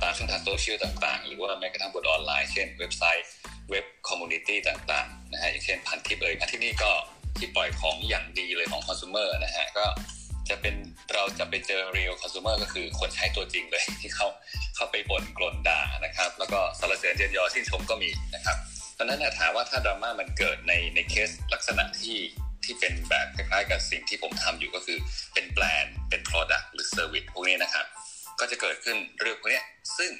ตามช่องทางโซเชียลต่างๆ หรือว่าแม้กระทั่งบนออนไลน์ เช่นเว็บไซต์เว็บ community ต่างๆนะฮะอย่างเช่นพันทิปเอ่ยพันทิปนี่ก็ที่ปล่อยของอย่างดีเลยของคอน sumer นะฮะก็จะเป็นเราจะไปเจอ real consumer ก็คือคนใช้ตัวจริงเลยที่เขาเข้าไปบ่นก่นด่านะครับ แล้วก็สรรเสริญเยินยอชื่นชมก็มีนะครับตอนนั้นถามว่าถ้าดราม่ามันเกิดในในเคสลักษณะที่ที่เป็นแบบคล้ายๆกับสิ่งที่ผมทำอยู่ก็คือเป็นแบรนด์เป็น product หรือ service พวกนี้นะครับ ก็จะเกิดขึ้นเรื่องพวกนี้ซึ่ง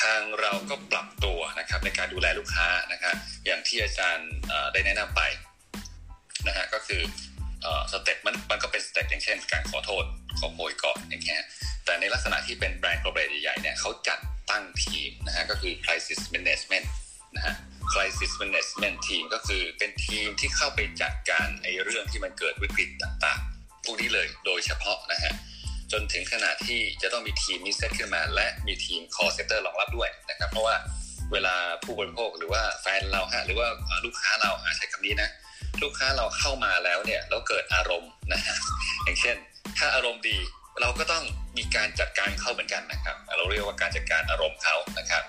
ทางเราก็ปรับตัวนะครับในการดูแลลูกค้านะครับอย่างที่อาจารย์ได้แนะนำไปนะฮะก็คือ step มันมันก็เป็น step อย่างเช่น การขอโทษขอโพยก่อนอย่างเงี้ยแต่ในลักษณะที่เป็นแบรนด์รายใหญ่ๆเนี่ยเขาจัดตั้งทีมนะฮะก็คือ crisis management นะฮะ crisis management team ก็คือเป็นทีมที่เข้าไปจัดการไอ้เรื่องที่มันเกิดวิกฤตต่างๆพวกนี้เลยโดยเฉพาะนะฮะ จนถึงขนาดที่จะต้องมีทีมนี้เซตขึ้นมา และมีทีม call center รองรับด้วยนะครับ เพราะว่าเวลาผู้บริโภคหรือว่าแฟนเราฮะหรือว่าลูกค้าเราใช้คำนี้นะลูกค้าเราเข้ามาแล้วเนี่ยแล้วเกิดอารมณ์นะฮะอย่างเช่น ถ้าอารมณ์ดีเราก็ต้องมีการจัดการเข้าเหมือนกันนะครับ เราเรียกว่าการจัดการอารมณ์เขานะครับ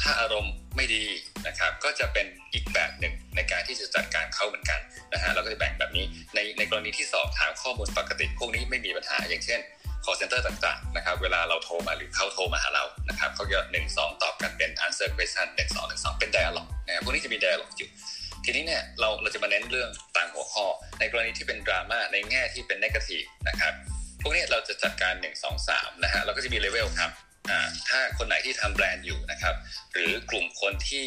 ถ้าอารมณ์ไม่ดีนะครับก็จะเป็นอีกแบบหนึ่งในการที่จะจัดการเขาเหมือนกันนะฮะเราก็จะแบ่งแบบนี้ในในกรณีที่สอบถามข้อมูลปกติพวกนี้ไม่มีปัญหาอย่างเช่น call center ต่างๆนะครับเวลาเราโทรมาหรือเขาโทรมาหาเรานะครับเขาจะหนึ่งสองตอบกันเป็น answer question หนึ่งสองหนึ่งสองเป็น dialog นะพวกนี้จะมี dialog อยู่ทีนี้เนี่ยเราเราจะมาเน้นเรื่องต่างหัวข้อ ในกรณีที่เป็นดราม่าในแง่ที่เป็นนกาทีฟนะครับพวกนี้เราจะจัดการ 1 2 3นะฮะเราก็จะมีเลเวลครับ ถ้าคนไหนที่ทำแบรนด์อยู่นะครับ หรือกลุ่มคนที่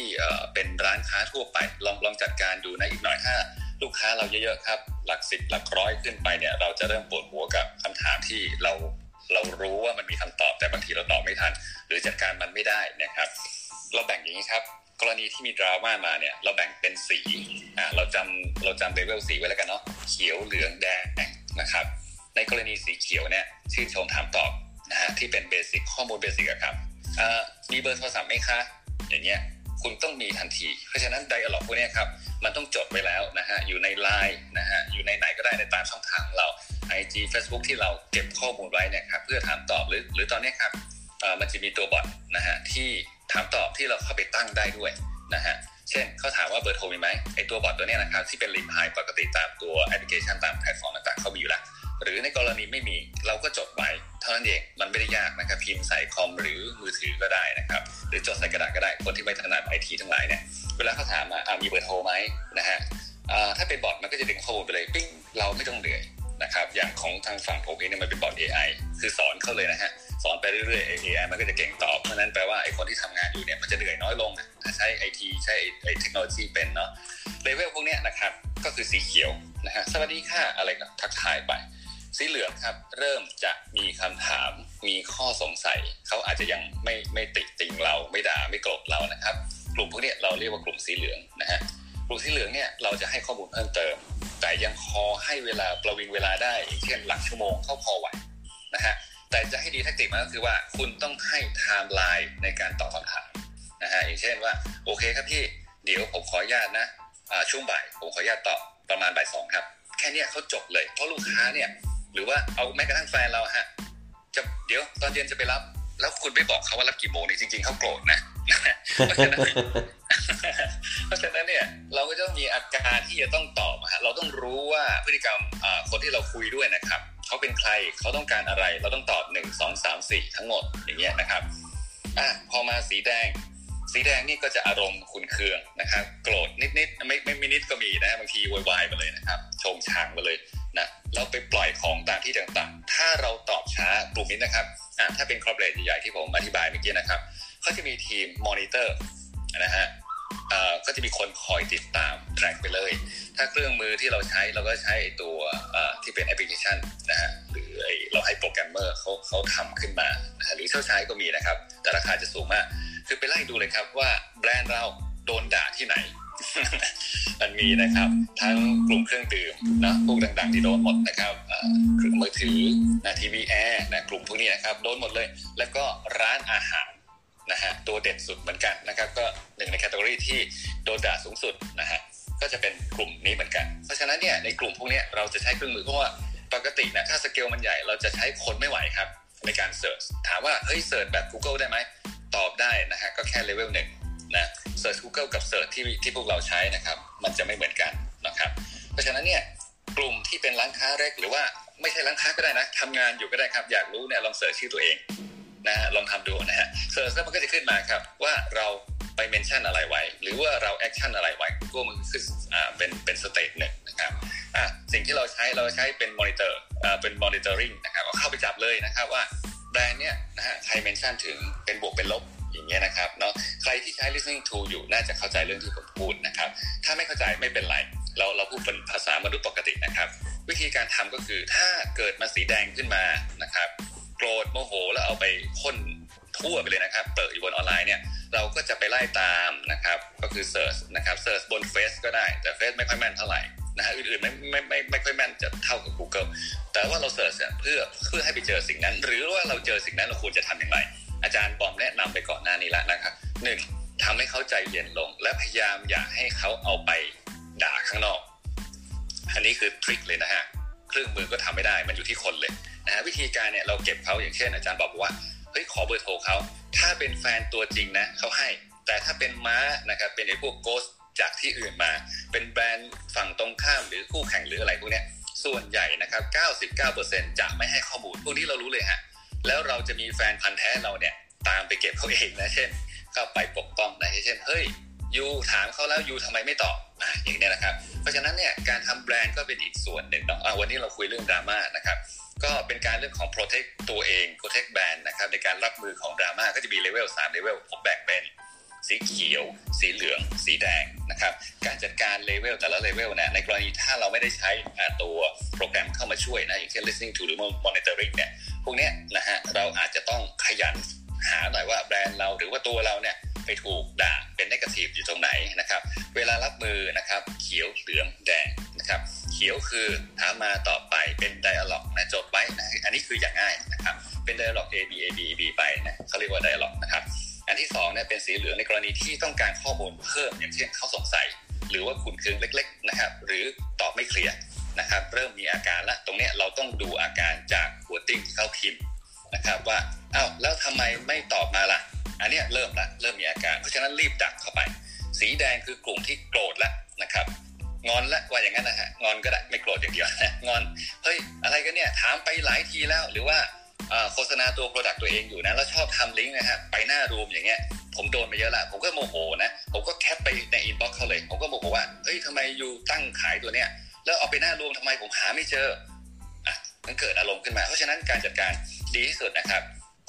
เป็นร้านค้าทั่วไป ลองลองจัดการดูนะอีกหน่อยถ้าลูกค้าเราเยอะๆครับ หลักสิบหลักร้อยขึ้นไปเนี่ย เราจะเริ่มปวดหัวกับคำถามที่เราเรารู้ว่ามันมีคำตอบแต่บางทีเราตอบไม่ทัน หรือจัดการมันไม่ได้นะครับ เราแบ่งอย่างนี้ครับ กรณีที่มีดราม่ามาเนี่ย เราแบ่งเป็นสีอ่าเราจำเราจำเลเวลสีไว้แล้วกันเนาะเขียวเหลืองแดงนะครับ ในกรณีสีเขียวเนี่ยชื่นชมถามตอบ นะฮะที่เป็นเบสิกข้อมูลเบสิกครับมีเบอร์โทรศัพท์ไหมคะ อย่างเงี้ยคุณต้องมีทันที เพราะฉะนั้นไดอะล็อกพวกนี้ครับ มันต้องจดไว้แล้วนะฮะ อยู่ในไลน์นะฮะ อยู่ในไหนก็ได้ในตามช่องทางเรา IG Facebook ที่เราเก็บข้อมูลไว้เนี่ยครับ เพื่อถามตอบหรือหรือตอนนี้ครับมันจะมีตัว bot นะฮะที่ถามตอบที่เราเข้าไปตั้งได้ด้วยนะฮะ เช่นเขาถามว่าเบอร์โทรมีไหมไอตัว bot ตัวนี้นะครับที่เป็นลิมไฮปกติตามตัวแอปพลิเคชันตามแพลตฟอร์มต่างๆเขามีอยู่แล้ว หรือในกรณีไม่มีเราก็จดไว้เท่านั้นเองมันไม่ได้ยากนะครับพิมพ์ใส่คอมหรือมือถือก็ได้นะครับ หรือจดใส่กระดาษก็ได้คนที่ไม่ถนัดไอทีทั้งหลายเนี่ยเวลาเขาถามมาอ่ามีเบอร์โทรไหมนะฮะถ้าเป็น bot มันก็จะดึงข้อมูลไปเลยปิ้งเราไม่ต้องเหนื่อยนะครับอย่างของทางฝั่งผมเองเนี่ยมันเป็นบอท AI คือสอนเขาเลยนะฮะสอนไปเรื่อยๆ AI มันก็จะเก่งตอบ เพราะนั้นแปลว่าไอ้คนที่ทำงานอยู่เนี่ยมันจะเหนื่อยน้อยลงถ้าใช้ไอทีใช้ไอเทคโนโลยีเป็นเนาะเลเวลพวกเนี้ยนะครับก็คือสีเขียวนะฮะสวัสดีค่ะอะไรก็ทักทายไป สีเหลืองครับ เริ่มจะมีคำถามมีข้อสงสัย เขาอาจจะยังไม่ไม่ติดติงเราไม่ด่าไม่โกรธเรานะครับ กลุ่มพวกนี้เราเรียกว่ากลุ่มสีเหลืองนะฮะกลุ่มสีเหลืองเนี่ยเราจะให้ข้อมูลเพิ่มเติม แต่ยังพอให้เวลาประวิงเวลาได้เช่นหลักชั่วโมงเข้าพอไหวนะฮะแต่จะให้ดี tactic มันก็คือว่าคุณต้องให้ไทม์ไลน์ในการตอบคำถามนะฮะอย่างเช่นว่าโอเคครับพี่เดี๋ยวผมขออนุญาตนะช่วงบ่ายผมขออนุญาตตอบประมาณบ่ายสองครับ แค่นี้เขาจบเลย เพราะลูกค้าเนี่ย หรือว่าเอาแม้กระทั่งแฟนเราฮะจะเดี๋ยวตอนเย็นจะไปรับ แล้วคุณไม่บอกเขาว่ารับกี่โมงนี่จริง ๆเขาโกรธนะเพราะฉะนั้นเพราะฉะนั้นเนี่ยเราก็ต้องมีอาการที่จะต้องตอบฮะเราต้องรู้ว่าพฤติกรรมคนที่เราคุยด้วยนะครับเขาเป็นใครเขาต้องการอะไร เราต้องตอบหนึ่งสองสามสี่ทั้งหมดอย่างเงี้ยนะครับอะพอมาสีแดง สีแดงนี่ก็จะอารมณ์ขุนเคืองนะครับ โกรธนิดๆไม่ไม่ม่นิดก็มีนะบางทีวายมาเลยนะครับ ชงชางมาเลย นะเราไปปล่อยของตามที่ต่างๆ ถ้าเราตอบช้ากลุ่มนี้นะครับอ่าถ้าเป็น corporate ใหญ่ๆที่ผมอธิบายเมื่อกี้นะครับเขาจะมีทีมมอนิเตอร์นะฮะก็จะมีคนคอยติดตาม track ไปเลย ถ้าเครื่องมือที่เราใช้เราก็ใช้ตัวที่เป็นแอปพลิเคชันนะฮะหรือเราให้โปรแกรมเมอร์เขาเขาทำขึ้นมาหรือเช่าใช้ก็มีนะครับ แต่ราคาจะสูงมาก คือไปไล่ดูเลยครับว่าแบรนด์เราโดนด่าที่ไหน มันมีนะครับ ทั้งกลุ่มเครื่องดื่มนะพวกดัง ๆ ที่โดนหมดนะครับเครื่องมือถือนะทีวีแอร์นะกลุ่มพวกนี้นะครับโดนหมดเลย แล้วก็ร้านอาหารนะฮะตัวเด็ดสุดเหมือนกันนะครับก็หนึ่งในแคตตาล็อกที่โดนด่าสูงสุดนะฮะก็จะเป็นกลุ่มนี้เหมือนกัน เพราะฉะนั้นเนี่ยในกลุ่มพวกนี้เราจะใช้เครื่องมือเพราะว่าปกตินะถ้าสเกลมันใหญ่เราจะใช้คนไม่ไหวครับในการ search ถามว่าเฮ้ย search แบบ Google ได้ไหมตอบได้นะฮะก็แค่เลเวลหนึ่ง นะ search Google กับ search ที่ที่พวกเราใช้นะครับ มันจะไม่เหมือนกันนะครับ เพราะฉะนั้นเนี่ยกลุ่มที่เป็นร้านค้าเล็กหรือว่าไม่ใช่ร้านค้าก็ได้นะทำงานอยู่ก็ได้ครับ อยากรู้เนี่ยลอง search ชื่อตัวเองนะฮะลองทำดูนะฮะ search แล้วมันก็จะขึ้นมาครับ ว่าเราไป mention อะไรไว้ หรือว่าเรา action อะไรไว้ Google มันคืออ่าเป็นเป็น state หนึ่งนะครับอ่าสิ่งที่เราใช้เราใช้เป็นมอนิเตอร์อ่าเป็น monitoring นะครับเข้าไปจับเลยนะครับว่าแบรนด์เนี้ยนะฮะใคร mention ถึงเป็นบวกเป็นลบ อย่างเงี้ยนะครับเนาะใครที่ใช้ listening tool อยู่น่าจะเข้าใจเรื่องที่ผมพูดนะครับ ถ้าไม่เข้าใจไม่เป็นไร เราเราพูดเป็นภาษามนุษย์ปกตินะครับ วิธีการทำก็คือถ้าเกิดมาสีแดงขึ้นมานะครับโกรธโมโหแล้วเอาไปพ่นทั่วไปเลยนะครับเปิดอยู่บนออนไลน์เนี่ยเราก็จะไปไล่ตามนะครับก็คือ search นะครับ search บนเฟซก็ได้แต่เฟซไม่ค่อยแม่นเท่าไหร่นะฮะอื่นๆไม่ไม่ไม่ไม่ค่อยแม่นจะเท่ากับ Google แต่ว่าเรา searchเพื่อเพื่อให้ไปเจอสิ่งนั้น หรือว่าเราเจอสิ่งนั้นเราควรจะทำอย่างไร อาจารย์บอมแนะนำไปก่อนหน้านี้แล้วนะครับหนึ่งทำให้เขาใจเย็นลง และพยายามอย่าให้เขาเอาไปด่าข้างนอก อันนี้คือทริคเลยนะฮะเครื่องมือก็ทำไม่ได้มันอยู่ที่คนเลยนะฮะวิธีการเนี่ยเราเก็บเขาอย่างเช่น อาจารย์บอกว่าเฮ้ยขอเบอร์โทรเขาถ้าเป็นแฟนตัวจริงนะเขาให้ แต่ถ้าเป็นม้านะครับเป็นไอ้พวกโกสจากที่อื่นมา เป็นแบรนด์ฝั่งตรงข้ามหรือคู่แข่งหรืออะไรพวกเนี้ยส่วนใหญ่นะครับ 99%จะไม่ให้ข้อมูล พวกนี้เรารู้เลยฮะ แล้วเราจะมีแฟนพันธุ์แท้เราเนี่ยตามไปเก็บเขาเองนะเช่น เข้าไปปกป้องนะเช่นเฮ้ย you ถามเขาแล้ว you ทำไมไม่ตอบอย่างนี้นะครับ เพราะฉะนั้นเนี่ยการทำแบรนด์ก็เป็นอีกส่วนหนึ่งเนาะวันนี้เราคุยเรื่องดราม่านะครับก็เป็นการเรื่องของ protect ตัวเอง protect แบรนด์นะครับในการรับมือของดราม่าก็จะมีเลเวล3เลเวลผมแบ่งเป็นสีเขียว สีเหลือง สีแดงนะครับ การจัดการเลเวลแต่ละเลเวลเนี่ยในกรณีถ้าเราไม่ได้ใช้ตัวโปรแกรมเข้ามาช่วยนะอย่างเช่น listening tool หรือ monitoring เนี่ย พวกนี้นะฮะเราอาจจะต้องขยันหาหน่อยว่าแบรนด์เราหรือว่าตัวเราเนี่ยไปถูกด่าเป็น negative อยู่ตรงไหนนะครับ เวลารับมือนะครับ เขียวเหลืองแดงนะครับเขียวคือถามมาต่อไปเป็น dialogue นะจดไว้นะอันนี้คืออย่างง่ายนะครับเป็นไดอะล็อก A B A B B ไปนะเขาเรียกว่าไดอะล็อกนะครับอันที่2เนี่ยเป็นสีเหลืองในกรณีที่ต้องการข้อมูลเพิ่มอย่างเช่นเขาสงสัย หรือว่าคุณเคืองเล็ก ๆนะครับ หรือตอบไม่เคลียร์ นะครับเริ่มมีอาการละตรงนี้เราต้องดูอาการจากหัวติ้งที่เขาพิมพ์นะครับว่าอ้าวแล้วทำไมไม่ตอบมาล่ะ อันนี้เริ่มละเริ่มมีอาการ เพราะฉะนั้นรีบดักเข้าไป สีแดงคือกลุ่มที่โกรธแล้วนะครับงอนละว่าอย่างนั้นนะฮะงอนก็ได้ไม่โกรธอย่างเดียวนะงอนเฮ้ยอะไรกันเนี่ยถามไปหลายทีแล้วหรือว่าโฆษณาตัว product ตัวเองอยู่นะแล้วชอบทำลิงก์นะฮะไปหน้ารวมอย่างเงี้ยผมโดนมาเยอะละผมก็โมโหนะผมก็แคปไปใน inbox เขาเลย ผมก็โมโหว่าเฮ้ยทำไม you ตั้งขายตัวเนี้ย แล้วเอาไปหน้ารวมทำไมผมหาไม่เจออะมันเกิดอารมณ์ขึ้นมา เพราะฉะนั้นการจัดการดีที่สุดนะครับ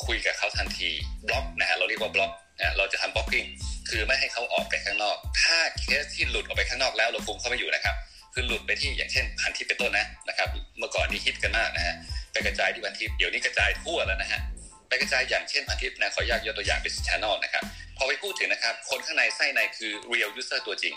คุยกับเขาทันทีบล็อกนะฮะเราเรียกว่าบล็อกนะเราจะทำ blocking คือไม่ให้เขาออกไปข้างนอก ถ้าเคสที่หลุดออกไปข้างนอกแล้วเราคุมเขาไม่อยู่นะครับคือหลุดไปที่อย่างเช่นพันทิปเป็นต้นนะนะครับ เมื่อก่อนนี้ฮิตกันมากนะฮะไปกระจายที่พันทิปเดี๋ยวนี้กระจายทั่วแล้วนะฮะไปกระจายอย่างเช่นพันทิปนะขออนุญาตยกตัวอย่างเป็น channel นะครับพอไปพูดถึงนะครับ คนข้างในไส้ในคือ real user ตัวจริง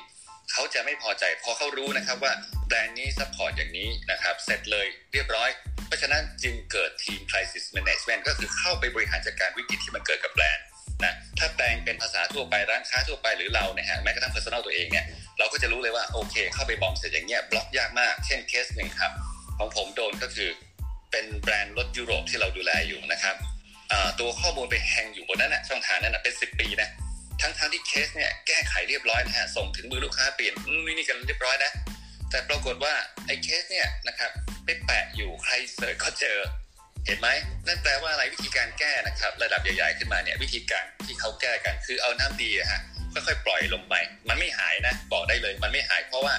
เขาจะไม่พอใจพอเขารู้นะครับว่าแบรนด์นี้ support อย่างนี้นะครับเสร็จเลยเรียบร้อย เพราะฉะนั้นจึงเกิดทีม crisis management ก็คือเข้าไปบริหารจัดการวิกฤตที่มันเกิดกับแบรนด์นะถ้าแปลงเป็นภาษาทั่วไปร้านค้าทั่วไปหรือเราเนี่ยฮะแม้กระทั่ง personal ตัวเองเนี่ยเราก็จะรู้เลยว่าโอเค เข้าไป bomb เสร็จอย่างเงี้ยบล็อกยากมากเช่นเคสหนึ่งครับของผมโดนก็คือเป็นแบรนด์รถยุโรปที่เราดูแลอยู่นะครับตัวข้อมูลไป hang อยู่บนนั้นนะช่องทางนั้นนะเป็น 10 ปีนะ ทั้งทั้งที่เคสเนี่ยแก้ไขเรียบร้อยนะฮะส่งถึงมือลูกค้าเปลี่ยนนี่นี่กันเรียบร้อยนะ แต่ปรากฏว่าไอ้เคสเนี่ยนะครับไปแปะอยู่ใครเสิร์ชก็เจอ เห็นไหมนั่นแปลว่าอะไรวิธีการแก้นะครับ ระดับใหญ่ ๆขึ้นมาเนี่ยวิธีการที่เขาแก้กันคือเอาน้ำดีฮะค่อยๆปล่อยลงไป มันไม่หายนะ บอกได้เลย มันไม่หายเพราะว่า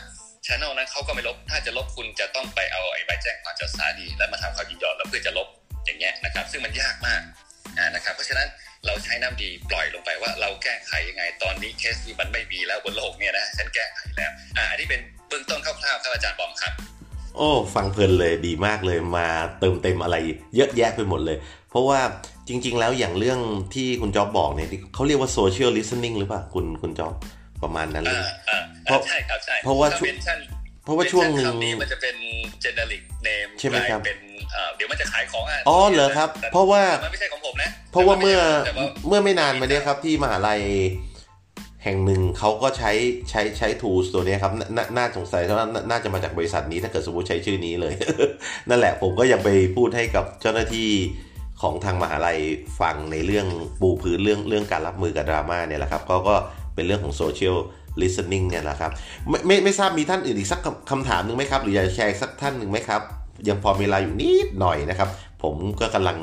ชานลนั้นเขาก็ไม่ลบ ถ้าจะลบคุณจะต้องไปเอาไอ้ใบแจ้งความจากสาดีแล้วมาทำความยินยอมแล้วเพื่อจะลบอย่างเงี้ยนะครับ ซึ่งมันยากมากอ่านะครับ เพราะฉะนั้น เราใช้น้ำดีปล่อยลงไปว่าเราแก้ไขยังไง ตอนนี้เคสที่มันไม่มีแล้วบนโลกเนี่ยนะฉันแก้ไขแล้วอ่าอันนี้เป็นเบื้องต้นคร่าวๆครับอาจารย์บอมครับ โอ้ฟังเพลินเลยดีมากเลยมาเติมเต็มอะไร เยอะแยะไปหมดเลย เพราะว่าจริง ๆ แล้วอย่างเรื่องที่คุณจ๊อบบอกเนี่ยเขาเรียกว่า social listening หรือเปล่าคุณคุณจ๊อบประมาณนั้นเลยเพราะใช่ครับใช่เพราะว่าช่วง เพราะว่าช่วงหนึ่งนี้มันจะเป็น generic name ใช่ไหมครับเป็นเดี๋ยวมันจะขายของอะอ๋อเหรอครับ เพราะว่ามันไม่ใช่ของผมนะเพราะว่าเมื่อแต่ว่าเมื่อไม่นานมาเนี้ยครับ ที่มหาลัยแห่งหนึ่งเขาก็ใช้ใช้ใช้ tools ตัวเนี้ยครับนน่าสงสัยว่าน่าน่าจะมาจากบริษัทนี้ถ้าเกิดสมมติใช้ชื่อนี้เลย นั่นแหละผมก็ยังไปพูดให้กับเจ้าหน้าที่ของทางมหาลัยฟังในเรื่องปูพื้นเรื่องเรื่องการรับมือกับดราม่าเนี่ยแหละครับก็ก็เป็นเรื่องของ social listening เนี่ยแหละครับไม่ไม่ไม่ทราบมีท่านอื่นอีกสักคำถามหนึ่งไหมครับ หรืออยากจะแชร์สักท่านหนึ่งไหมครับ ยังพอมีเวลาอยู่นิดหน่อยนะครับ ผมก็กำลัง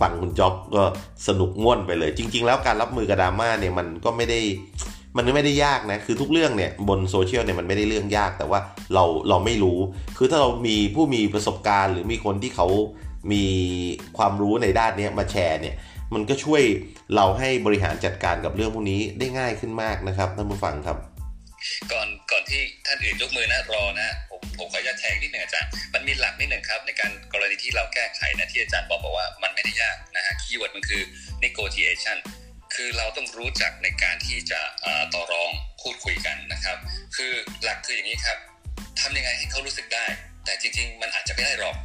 ฟังคุณจ๊อบก็สนุกง่วนไปเลย จริง ๆ แล้วการรับมือกับดราม่าเนี่ยมันก็ไม่ได้มันไม่ได้ยากนะ คือทุกเรื่องเนี่ยบนโซเชียลเนี่ยมันไม่ได้เรื่องยาก แต่ว่าเราเราไม่รู้ คือถ้าเรามีผู้มีประสบการณ์ หรือมีคนที่เขามีความรู้ในด้านนี้มาแชร์เนี่ย มันก็ช่วยเราให้บริหารจัดการกับเรื่องพวกนี้ได้ง่ายขึ้นมากนะครับท่านผู้ฟังครับ ก่อนก่อนที่ท่านอื่นยกมือนะรอนะผมผมขออนุญาตแทงนิดหนึ่งอาจารย์มันมีหลักนิดหนึ่งครับ ในการกรณีที่เราแก้ไขนะที่อาจารย์บอกบอกว่ามันไม่ได้ยากนะฮะ keyword มันคือ negotiation คือเราต้องรู้จักในการที่จะต่อรองพูดคุยกันนะครับ คือหลักคืออย่างนี้ครับทำยังไงให้เขารู้สึกได้ แต่จริง ๆ มันอาจจะไม่ได้หรอก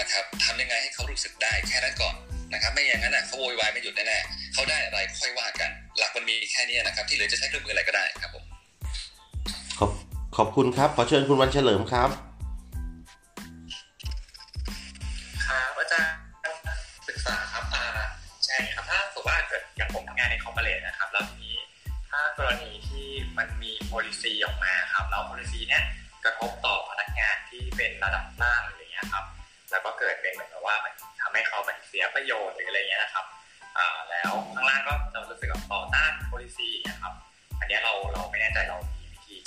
นะครับทำยังไงให้เขารู้สึกได้แค่นั้นก่อนนะครับ ไม่อย่างนั้นน่ะเขาโวยวายไม่หยุดแน่ๆเขาได้อะไรค่อยว่ากัน หลักมันมีแค่นี้นะครับ ที่เหลือจะใช้เครื่องมืออะไรก็ได้ครับผม ขอบคุณครับ ขอเชิญคุณวันเฉลิมครับครับอาจารย์ศึกษาครับอ่าใช่ครับถ้าสมมติว่าเกิดอย่างผมทำงานในคอมเพลตนะครับ แล้วทีนี้ถ้ากรณีที่มันมี policy ออกมาครับแล้ว policy เนี้ยกระทบต่อพนักงานที่เป็นระดับล่างหรืออะไรเงี้ยครับ แล้วก็เกิดเป็นเหมือนกับว่ามันทำให้เขาเหมือนเสียประโยชน์หรืออะไรเงี้ยนะครับอ่าแล้วข้างล่างก็จะรู้สึกต่อต้าน policy นะครับ อันนี้เราเราไม่แน่ใจเรา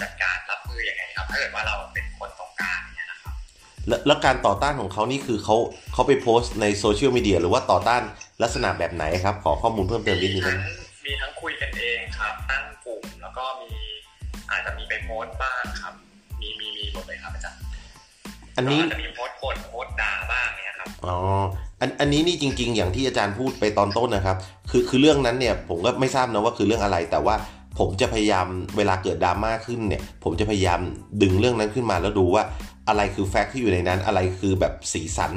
จัดการรับมือยังไงครับถ้าเกิดว่าเราเป็นคนตรงกลางเนี่ยนะครับแล้วแล้วการต่อต้านของเขานี่คือเขาเขาไปโพสต์ในโซเชียลมีเดียหรือว่าต่อต้านลักษณะแบบไหนครับ ขอข้อมูลเพิ่มเติมนิดนึงมีได้ทั้ไหงมมีทั้งคุยกันเองครับ ตั้งกลุ่มแล้วก็มีอาจจะมีไปโพสต์บ้างครับ มีมีมีหมดเลยครับอาจารย์อันนี้ก็อาจจะมีโพสต์บ่นโพสต์ด่าบ้างเนี่ยครับอ๋ออันอันนี้นี่จริง ๆ อย่างที่อาจารย์พูดไปตอนต้นนะครับ คือคือเรื่องนั้นเนี่ยผมก็ไม่ทราบนะว่าคือเรื่องอะไรแต่ว่า ผมจะพยายามเวลาเกิดดราม่าขึ้นเนี่ย ผมจะพยายามดึงเรื่องนั้นขึ้นมาแล้วดูว่าอะไรคือแฟกต์ที่อยู่ในนั้น อะไรคือแบบสีสัน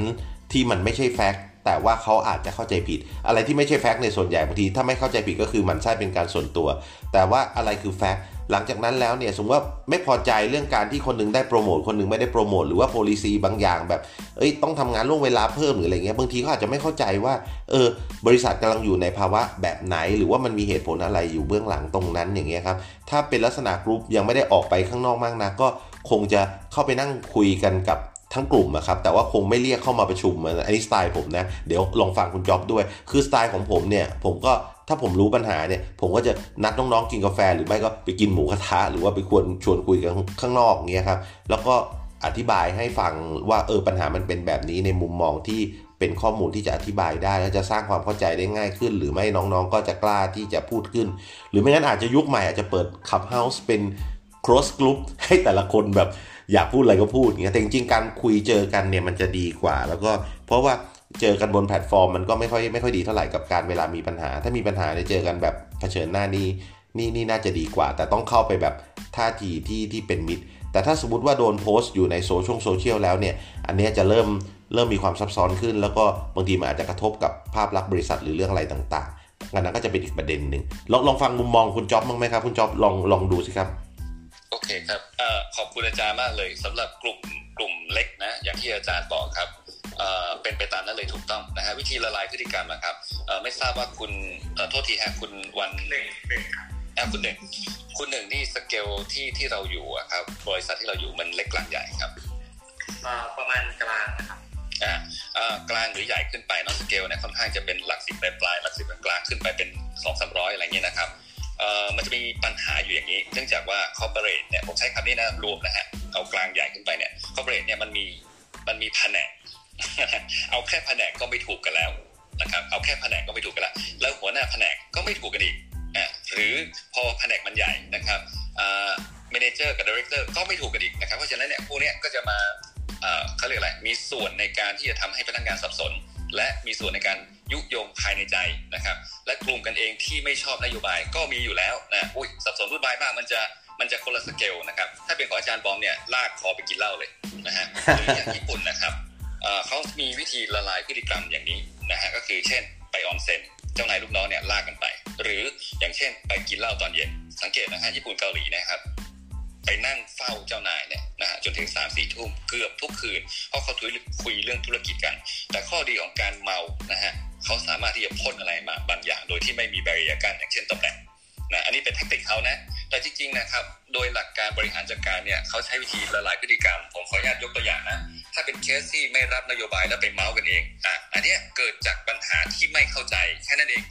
ที่มันไม่ใช่แฟกต์ แต่ว่าเขาอาจจะเข้าใจผิด อะไรที่ไม่ใช่แฟกต์ในส่วนใหญ่บางทีถ้าไม่เข้าใจผิดก็คือมันไส้เป็นการส่วนตัว แต่ว่าอะไรคือแฟกต์หลังจากนั้นแล้วเนี่ยสมมติว่าไม่พอใจเรื่องการที่คนหนึงได้โปรโมทคนหนึงไม่ได้โปรโมทหรือว่า policy บางอย่างแบบเอ้ยต้องทำงานล่วงเวลาเพิ่มหรืออะไรเงี้ยบางทีเขาอาจจะไม่เข้าใจว่าเออบริษัทกำลังอยู่ในภาวะแบบไหน หรือว่ามันมีเหตุผลอะไรอยู่เบื้องหลังตรงนั้นอย่างเงี้ยครับถ้าเป็นลักษณะกรุ๊ปยังไม่ได้ออกไปข้างนอกมากนะก็คงจะเข้าไปนั่งคุยกันกับ ทั้งกลุ่มอะครับแต่ว่าคงไม่เรียกเข้ามาประชุมอันนี้สไตล์ผมนะ เดี๋ยวลองฟังคุณจ๊อบด้วย คือสไตล์ของผมเนี่ยผมก็ถ้าผมรู้ปัญหาเนี่ยผมก็จะนัดน้องๆกินกาแฟ หรือไม่ก็ไปกินหมูกระทะหรือว่าไปควรชวนคุยกันข้างนอกเงี้ยครับแล้วก็อธิบายให้ฟังว่าเออปัญหามันเป็นแบบนี้ในมุมมองที่เป็นข้อมูลที่จะอธิบายได้ แล้วจะสร้างความเข้าใจได้ง่ายขึ้น หรือไม่น้องๆ ก็จะกล้าที่จะพูดขึ้น หรือไม่งั้นอาจจะยุคใหม่อาจจะเปิด Clubhouse เป็น closed group ให้แต่ละคนแบบ อยากพูดอะไรก็พูดอย่างเงี้ยแต่จริงๆการคุยเจอกันเนี่ยมันจะดีกว่า แล้วก็เพราะว่าเจอกันบนแพลตฟอร์มมันก็ไม่ค่อยไม่ค่อยดีเท่าไหร่กับการเวลามีปัญหา ถ้ามีปัญหาเนี่ยเจอกันแบบเผชิญหน้านี่นี่นี่น่าจะดีกว่า แต่ต้องเข้าไปแบบท่าทีที่ที่เป็นมิตร แต่ถ้าสมมติว่าโดนโพสต์อยู่ในโซเชียลโซเชียลแล้วเนี่ยอันนี้จะเริ่มเริ่มมีความซับซ้อนขึ้น แล้วก็บางทีมันอาจจะกระทบกับภาพลักษณ์บริษัทหรือเรื่องอะไรต่างๆอันนั้นก็จะเป็นอีกประเด็นหนึ่งลองลองฟังมุมมองคุณจ๊อบบ้างไหมครับคุณจ๊อบลองลองดูสิครับ โอเคครับเอ่อขอบคุณอาจารย์มากเลยสำหรับกลุ่มกลุ่มเล็กนะ อย่างที่อาจารย์บอกครับเอ่อเป็นไปตามนั้นเลยถูกต้องนะฮะวิธีละลายพฤติกรรมนะครับเอ่อไม่ทราบว่าคุณเอ่อโทษทีฮะคุณวันหนึ่งหนึ่งครับอ่าคุณหนึ่งคุณหนึ่งนี่สเกลที่ที่เราอยู่อะครับบริษัทที่เราอยู่มันเล็กกลางใหญ่ครับประมาณกลางนะครับอ่าอ่ากลางหรือใหญ่ขึ้นไปนอสเกลเนี่ยค่อนข้างจะเป็นหลักสิบปลายปลายหลักสิบกลางขึ้นไปเป็นสองสามร้อยอะไรเงี้ยนะครับเอ่อ มันจะมีปัญหาอยู่อย่างนี้ เนื่องจากว่า corporate เนี่ยผมใช้คำนี้นะรวมนะฮะเอากลางใหญ่ขึ้นไปเนี่ย corporate เนี่ยมันมีมันมีแผนกเอาแค่แผนกก็ไม่ถูกกันแล้วนะครับเอาแค่แผนกก็ไม่ถูกกันแล้วแล้วหัวหน้าแผนกก็ไม่ถูกกันอีกอ่หรือพอแผนกมันใหญ่นะครับ manager กับ director ก็ไม่ถูกกันอีกนะครับเพราะฉะนั้นเนี่ยพวกนี้ก็จะมาเขาเรียกอะไรมีส่วนในการที่จะทำให้พนักงานสับสน และมีส่วนในการยุยงภายในใจนะครับ และกลุ่มกันเองที่ไม่ชอบนโยบายก็มีอยู่แล้วนะอุ้ยสับสนรุ่นบายมากมันจะมันจะคนละสเกลนะครับ ถ้าเป็นของอาจารย์บอมเนี่ยลากคอไปกินเหล้าเลยนะฮะหรืออย่างญี่ปุ่นนะครับเขามีวิธีละลายพฤติกรรมอย่างนี้นะฮะก็คือเช่นไปออนเซ็นเจ้านายลูกน้องเนี่ยลากกันไป หรืออย่างเช่นไปกินเหล้าตอนเย็น สังเกตนะฮะญี่ปุ่นเกาหลีนะครับ ไปนั่งเฝ้าเจ้านายเนี่ยนะฮะจนถึงสามสี่ทุ่มเกือบทุกคืน เพราะเขาคุยคุยเรื่องธุรกิจกัน แต่ข้อดีของการเมานะฮะเขาสามารถที่จะพ่นอะไรมาบางอย่าง โดยที่ไม่มี barrier กันอย่างเช่นตำแหน่งนะอันนี้เป็น tactic เขานะแต่จริงๆนะครับโดยหลักการบริหารจัดการเนี่ยเขาใช้วิธีละลายพฤติกรรม ผมขออนุญาตยกตัวอย่างนะถ้าเป็นเคสที่ไม่รับนโยบายแล้วไปเมาส์กันเองอะอันนี้เกิดจากปัญหาที่ไม่เข้าใจแค่นั้นเอง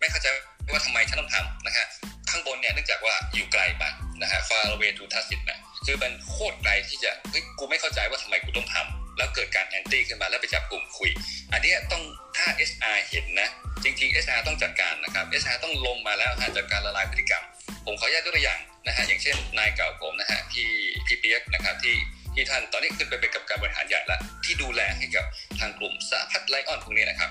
ไม่เข้าใจว่าทำไมฉันต้องทำนะฮะข้างบนเนี่ยเนื่องจากว่าอยู่ไกลมาก นะฮะ far away to touch it นะคือมันโคตรไกลที่จะเฮ้ยกูไม่เข้าใจว่าทำไมกูต้องทำแล้วเกิดการแอนตี้ขึ้นมาแล้วไปจับกลุ่มคุย อันนี้ต้องถ้า HR เห็นนะ จริงๆ HR ต้องจัดการนะครับ HR ต้องลงมาแล้วหาจัดการละลายพฤติกรรม ผมขออนุญาตตัวอย่างนะฮะอย่างเช่นนายเก่าผมนะฮะพี่พี่เปียกนะครับที่ที่ท่านตอนนี้ขึ้นไปเป็นกับการบริหารใหญ่ละที่ดูแลให้กับทางกลุ่มสาพัฒไลออนพวกนี้นะครับ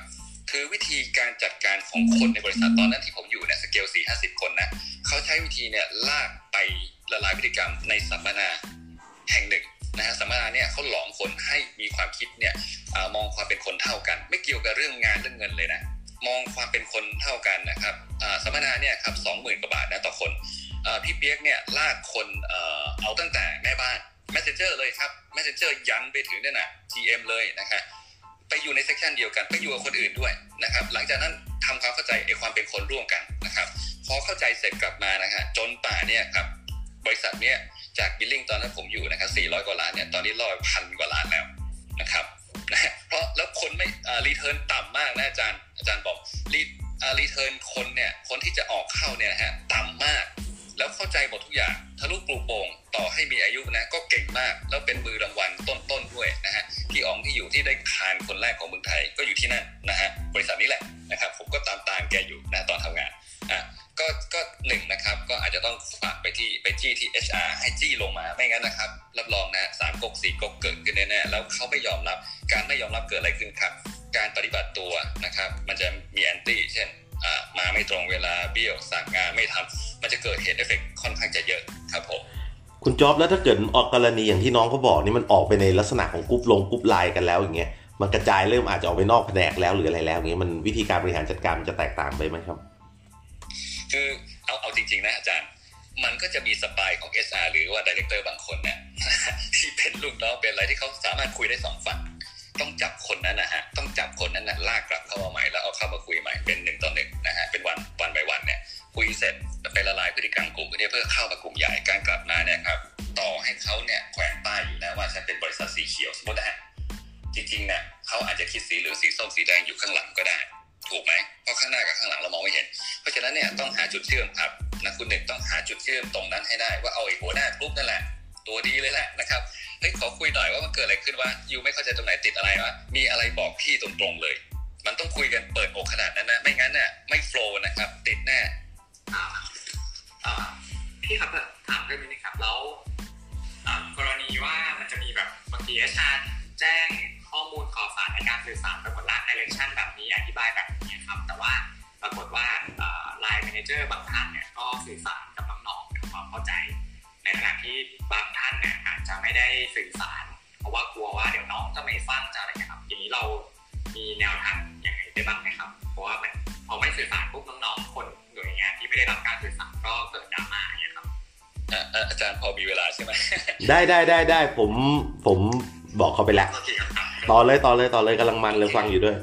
คือวิธีการจัดการของคนในบริษัทตอนนั้นที่ผมอยู่เนี่ยสเกลสี่ห้าสิบคนนะเขาใช้วิธีเนี่ยลากไปละลายพฤติกรรมในสัมมนาแห่งหนึ่งนะฮะสัมมนาเนี่ยเขาหลอมคนให้มีความคิดเนี่ยอมองความเป็นคนเท่ากัน ไม่เกี่ยวกับเรื่องงานเรื่องเงินเลยนะมองความเป็นคนเท่ากันนะครับสัมมนาเนี่ยครับสองหมื่นกว่าบาทนะต่อคนพี่เปียกเนี่ยลากคนเอาตั้งแต่แม่บ้าน messenger เลยครับ messenger ยันไปถึงเนี่ยนะ GM เลยนะครับ ไปอยู่ในเซสชันเดียวกัน ไปอยู่กับคนอื่นด้วยนะครับ หลังจากนั้นทำความเข้าใจไอ้ความเป็นคนร่วมกันนะครับพอเข้าใจเสร็จกลับมานะฮะจนป่าเนี่ยครับบริษัทเนี่ยจากบิลลิ่งตอนนั้นผมอยู่นะครับ400 กว่าล้านเนี่ยตอนนี้ร้อยพันกว่าล้านแล้วนะครับนะเพราะแล้วคนไม่รีเทิร์นต่ำมากนะอาจารย์อาจารย์บอกรีรีเทิร์นคนเนี่ยคนที่จะออกเข้าเนี่ยฮะต่ำมาก แล้วเข้าใจหมดทุกอย่างทะลุปลูกโป่งต่อให้มีอายุนะก็เก่งมาก แล้วเป็นมือรางวัลต้นๆด้วยนะฮะพี่อ๋องที่อยู่ที่ได้คานคนแรกของเมืองไทยก็อยู่ที่นั่นนะฮะบริษัทนี้แหละนะครับ ผมก็ตามตามแกอยู่นะตอนทำงานอะก็ก็หนึ่งนะครับก็อาจจะต้องฝากไปที่ไปจี้ที่ HR ให้จี้ลงมาไม่งั้นนะครับ รับรองนะสามก๊กสี่ก๊กเกิดขึ้นแน่ๆแล้วเขาไม่ยอมรับ การไม่ยอมรับเกิดอะไรขึ้นครับ การปฏิบัติตัวนะครับ มันจะมีแอนตี้เช่น มาไม่ตรงเวลาเบี้ยวสั่งงานไม่ทำมันจะเกิดเหตุเอฟเฟกค่อนข้างจะเยอะครับผมคุณจ๊อบแล้วถ้าเกิดออกกรณีอย่างที่น้องเขาบอกนี่มันออกไปในลักษณะของกรุ๊ปลงกรุ๊ปไลน์กันแล้วอย่างเงี้ยมันกระจายเริ่มอาจจะออกไปนอกแผนกแล้วหรืออะไรแล้วอย่างเงี้ยมันวิธีการบริหารจัดการมันจะแตกต่างไปไหมครับ คือเอาเอาจริง ๆ นะอาจารย์มันก็จะมีสปายของ SR หรือว่าดีเลกเตอร์บางคนเนี่ยที่เป็นลูกน้องเป็นอะไรที่เขาสามารถคุยได้สองฝั่ง ต้องจับคนนั้นนะฮะต้องจับคนนั้นนะลากกลับเข้ามาใหม่แล้วเอาเข้ามาคุยใหม่เป็นหนึ่งต่อหนึ่งนะฮะเป็น one one by one เนี่ยคุยเสร็จไปละลายพฤติกรรมกลุ่มเพื่อเข้ามากลุ่มใหญ่การกลับมาเนี่ยครับต่อให้เขาเนี่ยแขวนป้ายอยู่แล้วว่าฉันเป็นบริษัทสีเขียวสมมตินะฮะจริงๆเนี่ยเขาอาจจะคิดสีเหลืองสีส้มสีแดงอยู่ข้างหลังก็ได้ ถูกไหมเพราะข้างหน้ากับข้างหลังเรามองไม่เห็น เพราะฉะนั้นเนี่ยต้องหาจุดเชื่อมครับนะคุณหนึ่งต้องหาจุดเชื่อมตรงนั้นให้ได้ว่าเอาไอ้หัวหน้ากลุ่มนั่นแหละ ตัวดีเลยแหละนะครับ เฮ้ยขอคุยหน่อยว่ามันเกิดอะไรขึ้นวะยูไม่เข้าใจตรงไหนติดอะไรวะมีอะไรบอกพี่ตรงๆเลย มันต้องคุยกันเปิดอกขนาดนั้นนะไม่งั้นเนี่ยไม่ flow นะครับ ติดแน่พี่ครับถามเรื่องนี้ครับแล้วกรณีว่ามันจะมีแบบบางที HR แจ้งข้อมูลข่าวสารในการสื่อสารปรากฏละ direction แบบนี้อธิบายแบบนี้ครับ แต่ว่าปรากฏว่า line manager บางท่านเนี่ยก็สื่อสารกับน้องๆทำความเข้าใจ ในขณะที่บางท่านเนี่ยอาจจะไม่ได้สื่อสาร เพราะว่ากลัวว่าเดี๋ยวน้องจะไม่ฟังจะอะไรครับทีนี้เรามีแนวทางอย่างไรได้บ้างไหมครับ เพราะว่ามันพอไม่สื่อสารปุ๊บน้องๆคนหน่วยงานที่ไม่ได้รับการสื่อสารก็เกิดดราม่าเนี่ยครับอาจารย์พอมีเวลาใช่ไหมได้ได้ได้ได้ผมผมบอกเขาไปแล้วต่อเลยต่อเลยต่อเลยกำลังมันเลยฟังอยู่ด้วย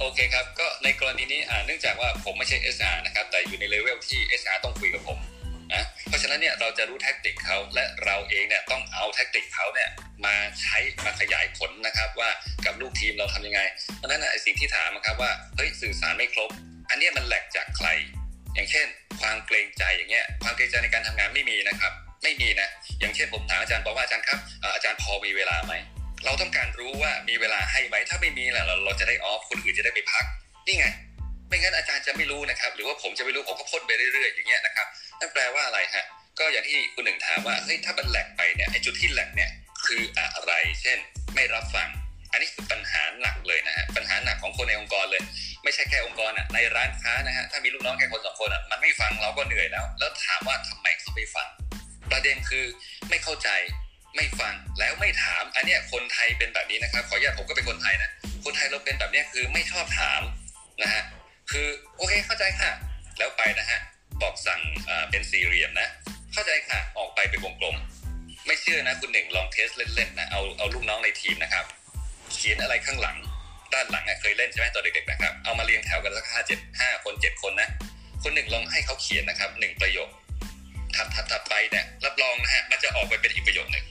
โอเคครับ ก็ในกรณีนี้เนื่องจากว่าผมไม่ใช่ SR นะครับ แต่อยู่ในเลเวลที่ SR ต้องคุยกับผมนะ เพราะฉะนั้นเนี่ยเราจะรู้แท็กติกเขาและเราเองเนี่ยต้องเอาแท็กติกเขาเนี่ยมาใช้มาขยายผลนะครับว่ากับลูกทีมเราทำยังไง เพราะนั้นไอ้สิ่งที่ถามนะครับว่าเฮ้ยสื่อสารไม่ครบ อันนี้มันแหลกจากใคร อย่างเช่น ความเกรงใจอย่างเงี้ยความเกรงใจในการทำงานไม่มีนะครับไม่มีนะ อย่างเช่นผมถามอาจารย์บอกว่าอาจารย์ครับอาจารย์พอมีเวลาไหมเราต้องการรู้ว่ามีเวลาให้ไหมถ้าไม่มีแหละเราเราจะได้ออฟคนอื่นจะได้ไปพักนี่ไง ไม่งั้นอาจารย์จะไม่รู้นะครับ หรือว่าผมจะไม่รู้ผมก็พ่นไปเรื่อยๆอย่างเงี้ยนะครับ นั่นแปลว่าอะไรฮะ ก็อย่างที่คุณหนึ่งถามว่าเฮ้ยถ้ามันแหลกไปเนี่ยไอ้จุดที่แหลกเนี่ยคืออะไร เช่น ไม่รับฟัง อันนี้คือปัญหาหนักเลยนะฮะปัญหาหนักของคนในองค์กรเลย ไม่ใช่แค่องค์กรอะในร้านค้านะฮะถ้ามีลูกน้องแค่คนสองคนอะมันไม่ฟังเราก็เหนื่อยแล้ว แล้วถามว่าทำไมเขาไม่ฟัง ประเด็นคือไม่เข้าใจไม่ฟังแล้วไม่ถาม อันเนี้ยคนไทยเป็นแบบนี้นะครับ ขออนุญาตผมก็เป็นคนไทยนะคนไทยเราเป็นแบบนี้คือไม่ชอบถามนะฮะคือโอเคเข้าใจค่ะ แล้วไปนะฮะ บอกสั่งเป็นสี่เหลี่ยมนะ เข้าใจค่ะ ออกไปเป็นวงกลม ไม่เชื่อนะคุณหนึ่งลองเทสเล่นๆนะ เอาเอาลูกน้องในทีมนะครับ เขียนอะไรข้างหลัง ด้านหลังเคยเล่นใช่ไหมตอนเด็กๆนะครับ เอามาเรียงแถวกันสักห้าเจ็ดห้าคนเจ็ดคนนะ คนหนึ่งลองให้เขาเขียนนะครับหนึ่งประโยคถัดถัดถัดไปเนี่ยรับรองนะฮะมันจะออกไปเป็นอีกประโยคหนึ่ง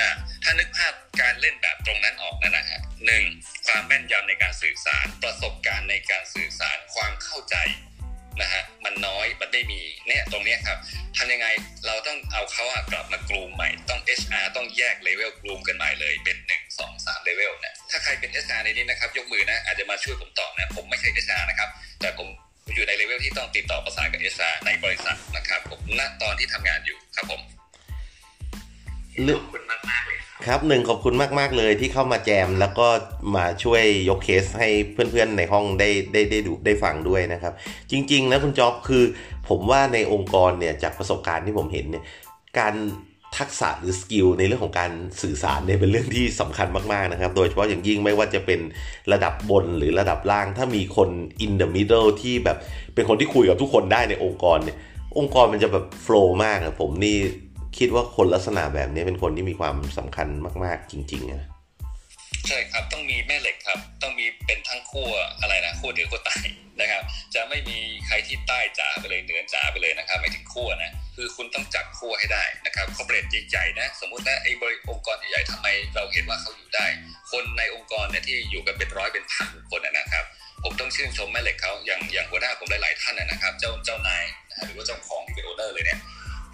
อ่าถ้านึกภาพการเล่นแบบตรงนั้นออกนั่นนะฮะหนึ่งความแม่นยำในการสื่อสารประสบการณ์ในการสื่อสารความเข้าใจ นะฮะมันน้อยมันไม่มีเนี่ยตรงนี้ครับทำยังไงเราต้องเอาเขาอะกลับมา groom ใหม่ต้อง HR ต้องแยก level groom กันใหม่เลยเป็นหนึ่งสองสามเลเวลนะถ้าใครเป็น HR ในนี้นะครับยกมือนะอาจจะมาช่วยผมตอบนะผมไม่ใช่ HR นะครับแต่ผมอยู่ในเลเวลที่ต้องติดต่อประสานกับ HR ในบริษัทนะครับผมณตอนที่ทำงานอยู่ครับผมขอบคุณมากมากเลย ครับหนึ่งขอบคุณมากๆเลยที่เข้ามาแจม แล้วก็มาช่วยยกเคสให้เพื่อนๆในห้องได้ได้ได้ดูได้ฟังด้วยนะครับ จริง ๆ นะคุณจ๊อบคือผมว่าในองค์กรเนี่ยจากประสบการณ์ที่ผมเห็นเนี่ยการทักษะหรือ skill ในเรื่องของการสื่อสารเนี่ยเป็นเรื่องที่สำคัญมากๆนะครับ โดยเฉพาะอย่างยิ่งไม่ว่าจะเป็นระดับบนหรือระดับล่าง ถ้ามีคน in the middle ที่แบบเป็นคนที่คุยกับทุกคนได้ในองค์กรเนี่ยองค์กรมันจะแบบโฟล์มากอะผมนี่ คิดว่าคนลักษณะแบบนี้เป็นคนที่มีความสำคัญมาก ๆ จริงๆนะใช่ครับต้องมีแม่เหล็กครับ ต้องมีเป็นทั้งขั้วอะไรนะขั้วเหนือขั้วใต้นะครับ จะไม่มีใครที่ใต้จ๋าไปเลยเหนือจ๋าไปเลยนะครับไม่ถึงขั้วนะคือคุณต้องจับขั้วให้ได้นะครับคอร์เปรสใหญ่ๆนะสมมุตินะไอ้บริองค์กรใหญ่ๆทำไมเราเห็นว่าเขาอยู่ได้ คนในองค์กรเนี่ยที่อยู่กันเป็นร้อยเป็นพันคนนะครับ ผมต้องชื่นชมแม่เหล็กเขาอย่างอย่างหัวหน้าผมหลายๆท่านนะครับ เจ้าเจ้านายหรือว่าเจ้าของที่เป็นโอเนอร์เลยเนี่ย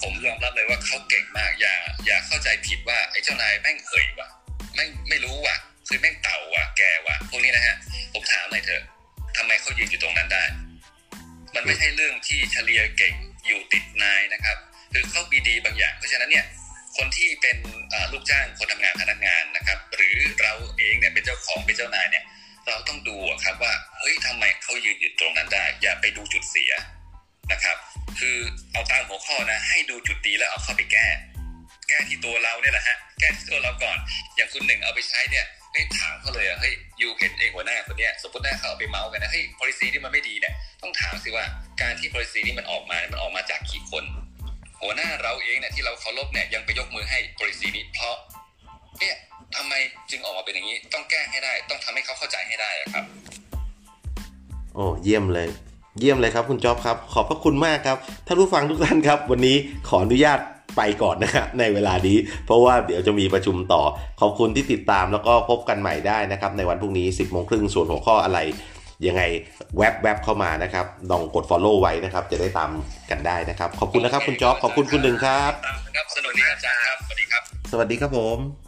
ผมยอมรับเลยว่าเขาเก่งมาก อย่าอย่าเข้าใจผิดว่าไอ้เจ้านายแม่งเหยว่ะไม่ไม่รู้ว่ะคือแม่งเต่าว่ะแกว่ะพวกนี้นะฮะ ผมถามหน่อยเถอะทำไมเขายืนอยู่ตรงนั้นได้ มันไม่ใช่เรื่องที่เฉลียเก่งอยู่ติดนายนะครับ คือเขามีดีบางอย่าง เพราะฉะนั้นเนี่ย คนที่เป็นลูกจ้างคนทำงานพนักงานนะครับ หรือเราเองเนี่ยเป็นเจ้าของเป็นเจ้านายเนี่ย เราต้องดูครับว่าเฮ้ยทำไมเขายืนอยู่ตรงนั้นได้ อย่าไปดูจุดเสีย นะครับ คือเอาตามหัวข้อนะ ให้ดูจุดดีแล้วเอาเข้าไปแก้ แก้ที่ตัวเราเนี่ยแหละฮะแก้ที่ตัวเราก่อน อย่างคุณหนึ่งเอาไปใช้เนี่ยให้ถามเขาเลยอะเฮ้ยยูเห็นเองหัวหน้าคนเนี้ยสมมติหน้าเขาเอาไปเมาส์กันนะเฮ้ย policy ที่มันไม่ดีเนี่ยต้องถามสิว่าการที่ policy นี้มันออกมามันออกมาจากกี่คน หัวหน้าเราเองเนี่ยที่เราเคารพเนี่ยยังไปยกมือให้ policy นี้เพราะเนี่ยทำไมจึงออกมาเป็นอย่างนี้ ต้องแก้ให้ได้ ต้องทำให้เขาเข้าใจให้ได้ครับ โอ้เยี่ยมเลย เยี่ยมเลยครับคุณจ๊อบครับ ขอบพระคุณมากครับท่านผู้ฟังทุกท่านครับ วันนี้ขออนุญาตไปก่อนนะครับในเวลานี้ เพราะว่าเดี๋ยวจะมีประชุมต่อ ขอบคุณที่ติดตามแล้วก็พบกันใหม่ได้นะครับ ในวันพรุ่งนี้ 10บโมงครึ่งส่วนหัวข้ออะไร ยังไงแวบแวบเข้ามานะครับลองกด Follow ไว้นะครับ จะได้ตามกันได้นะครับ ขอบคุณนะครับคุณจ๊อบขอบคุณคุณหนึ่งครับครับสวัสดีอาจารย์ครับสวัสดีครับ สวัสดีครับผม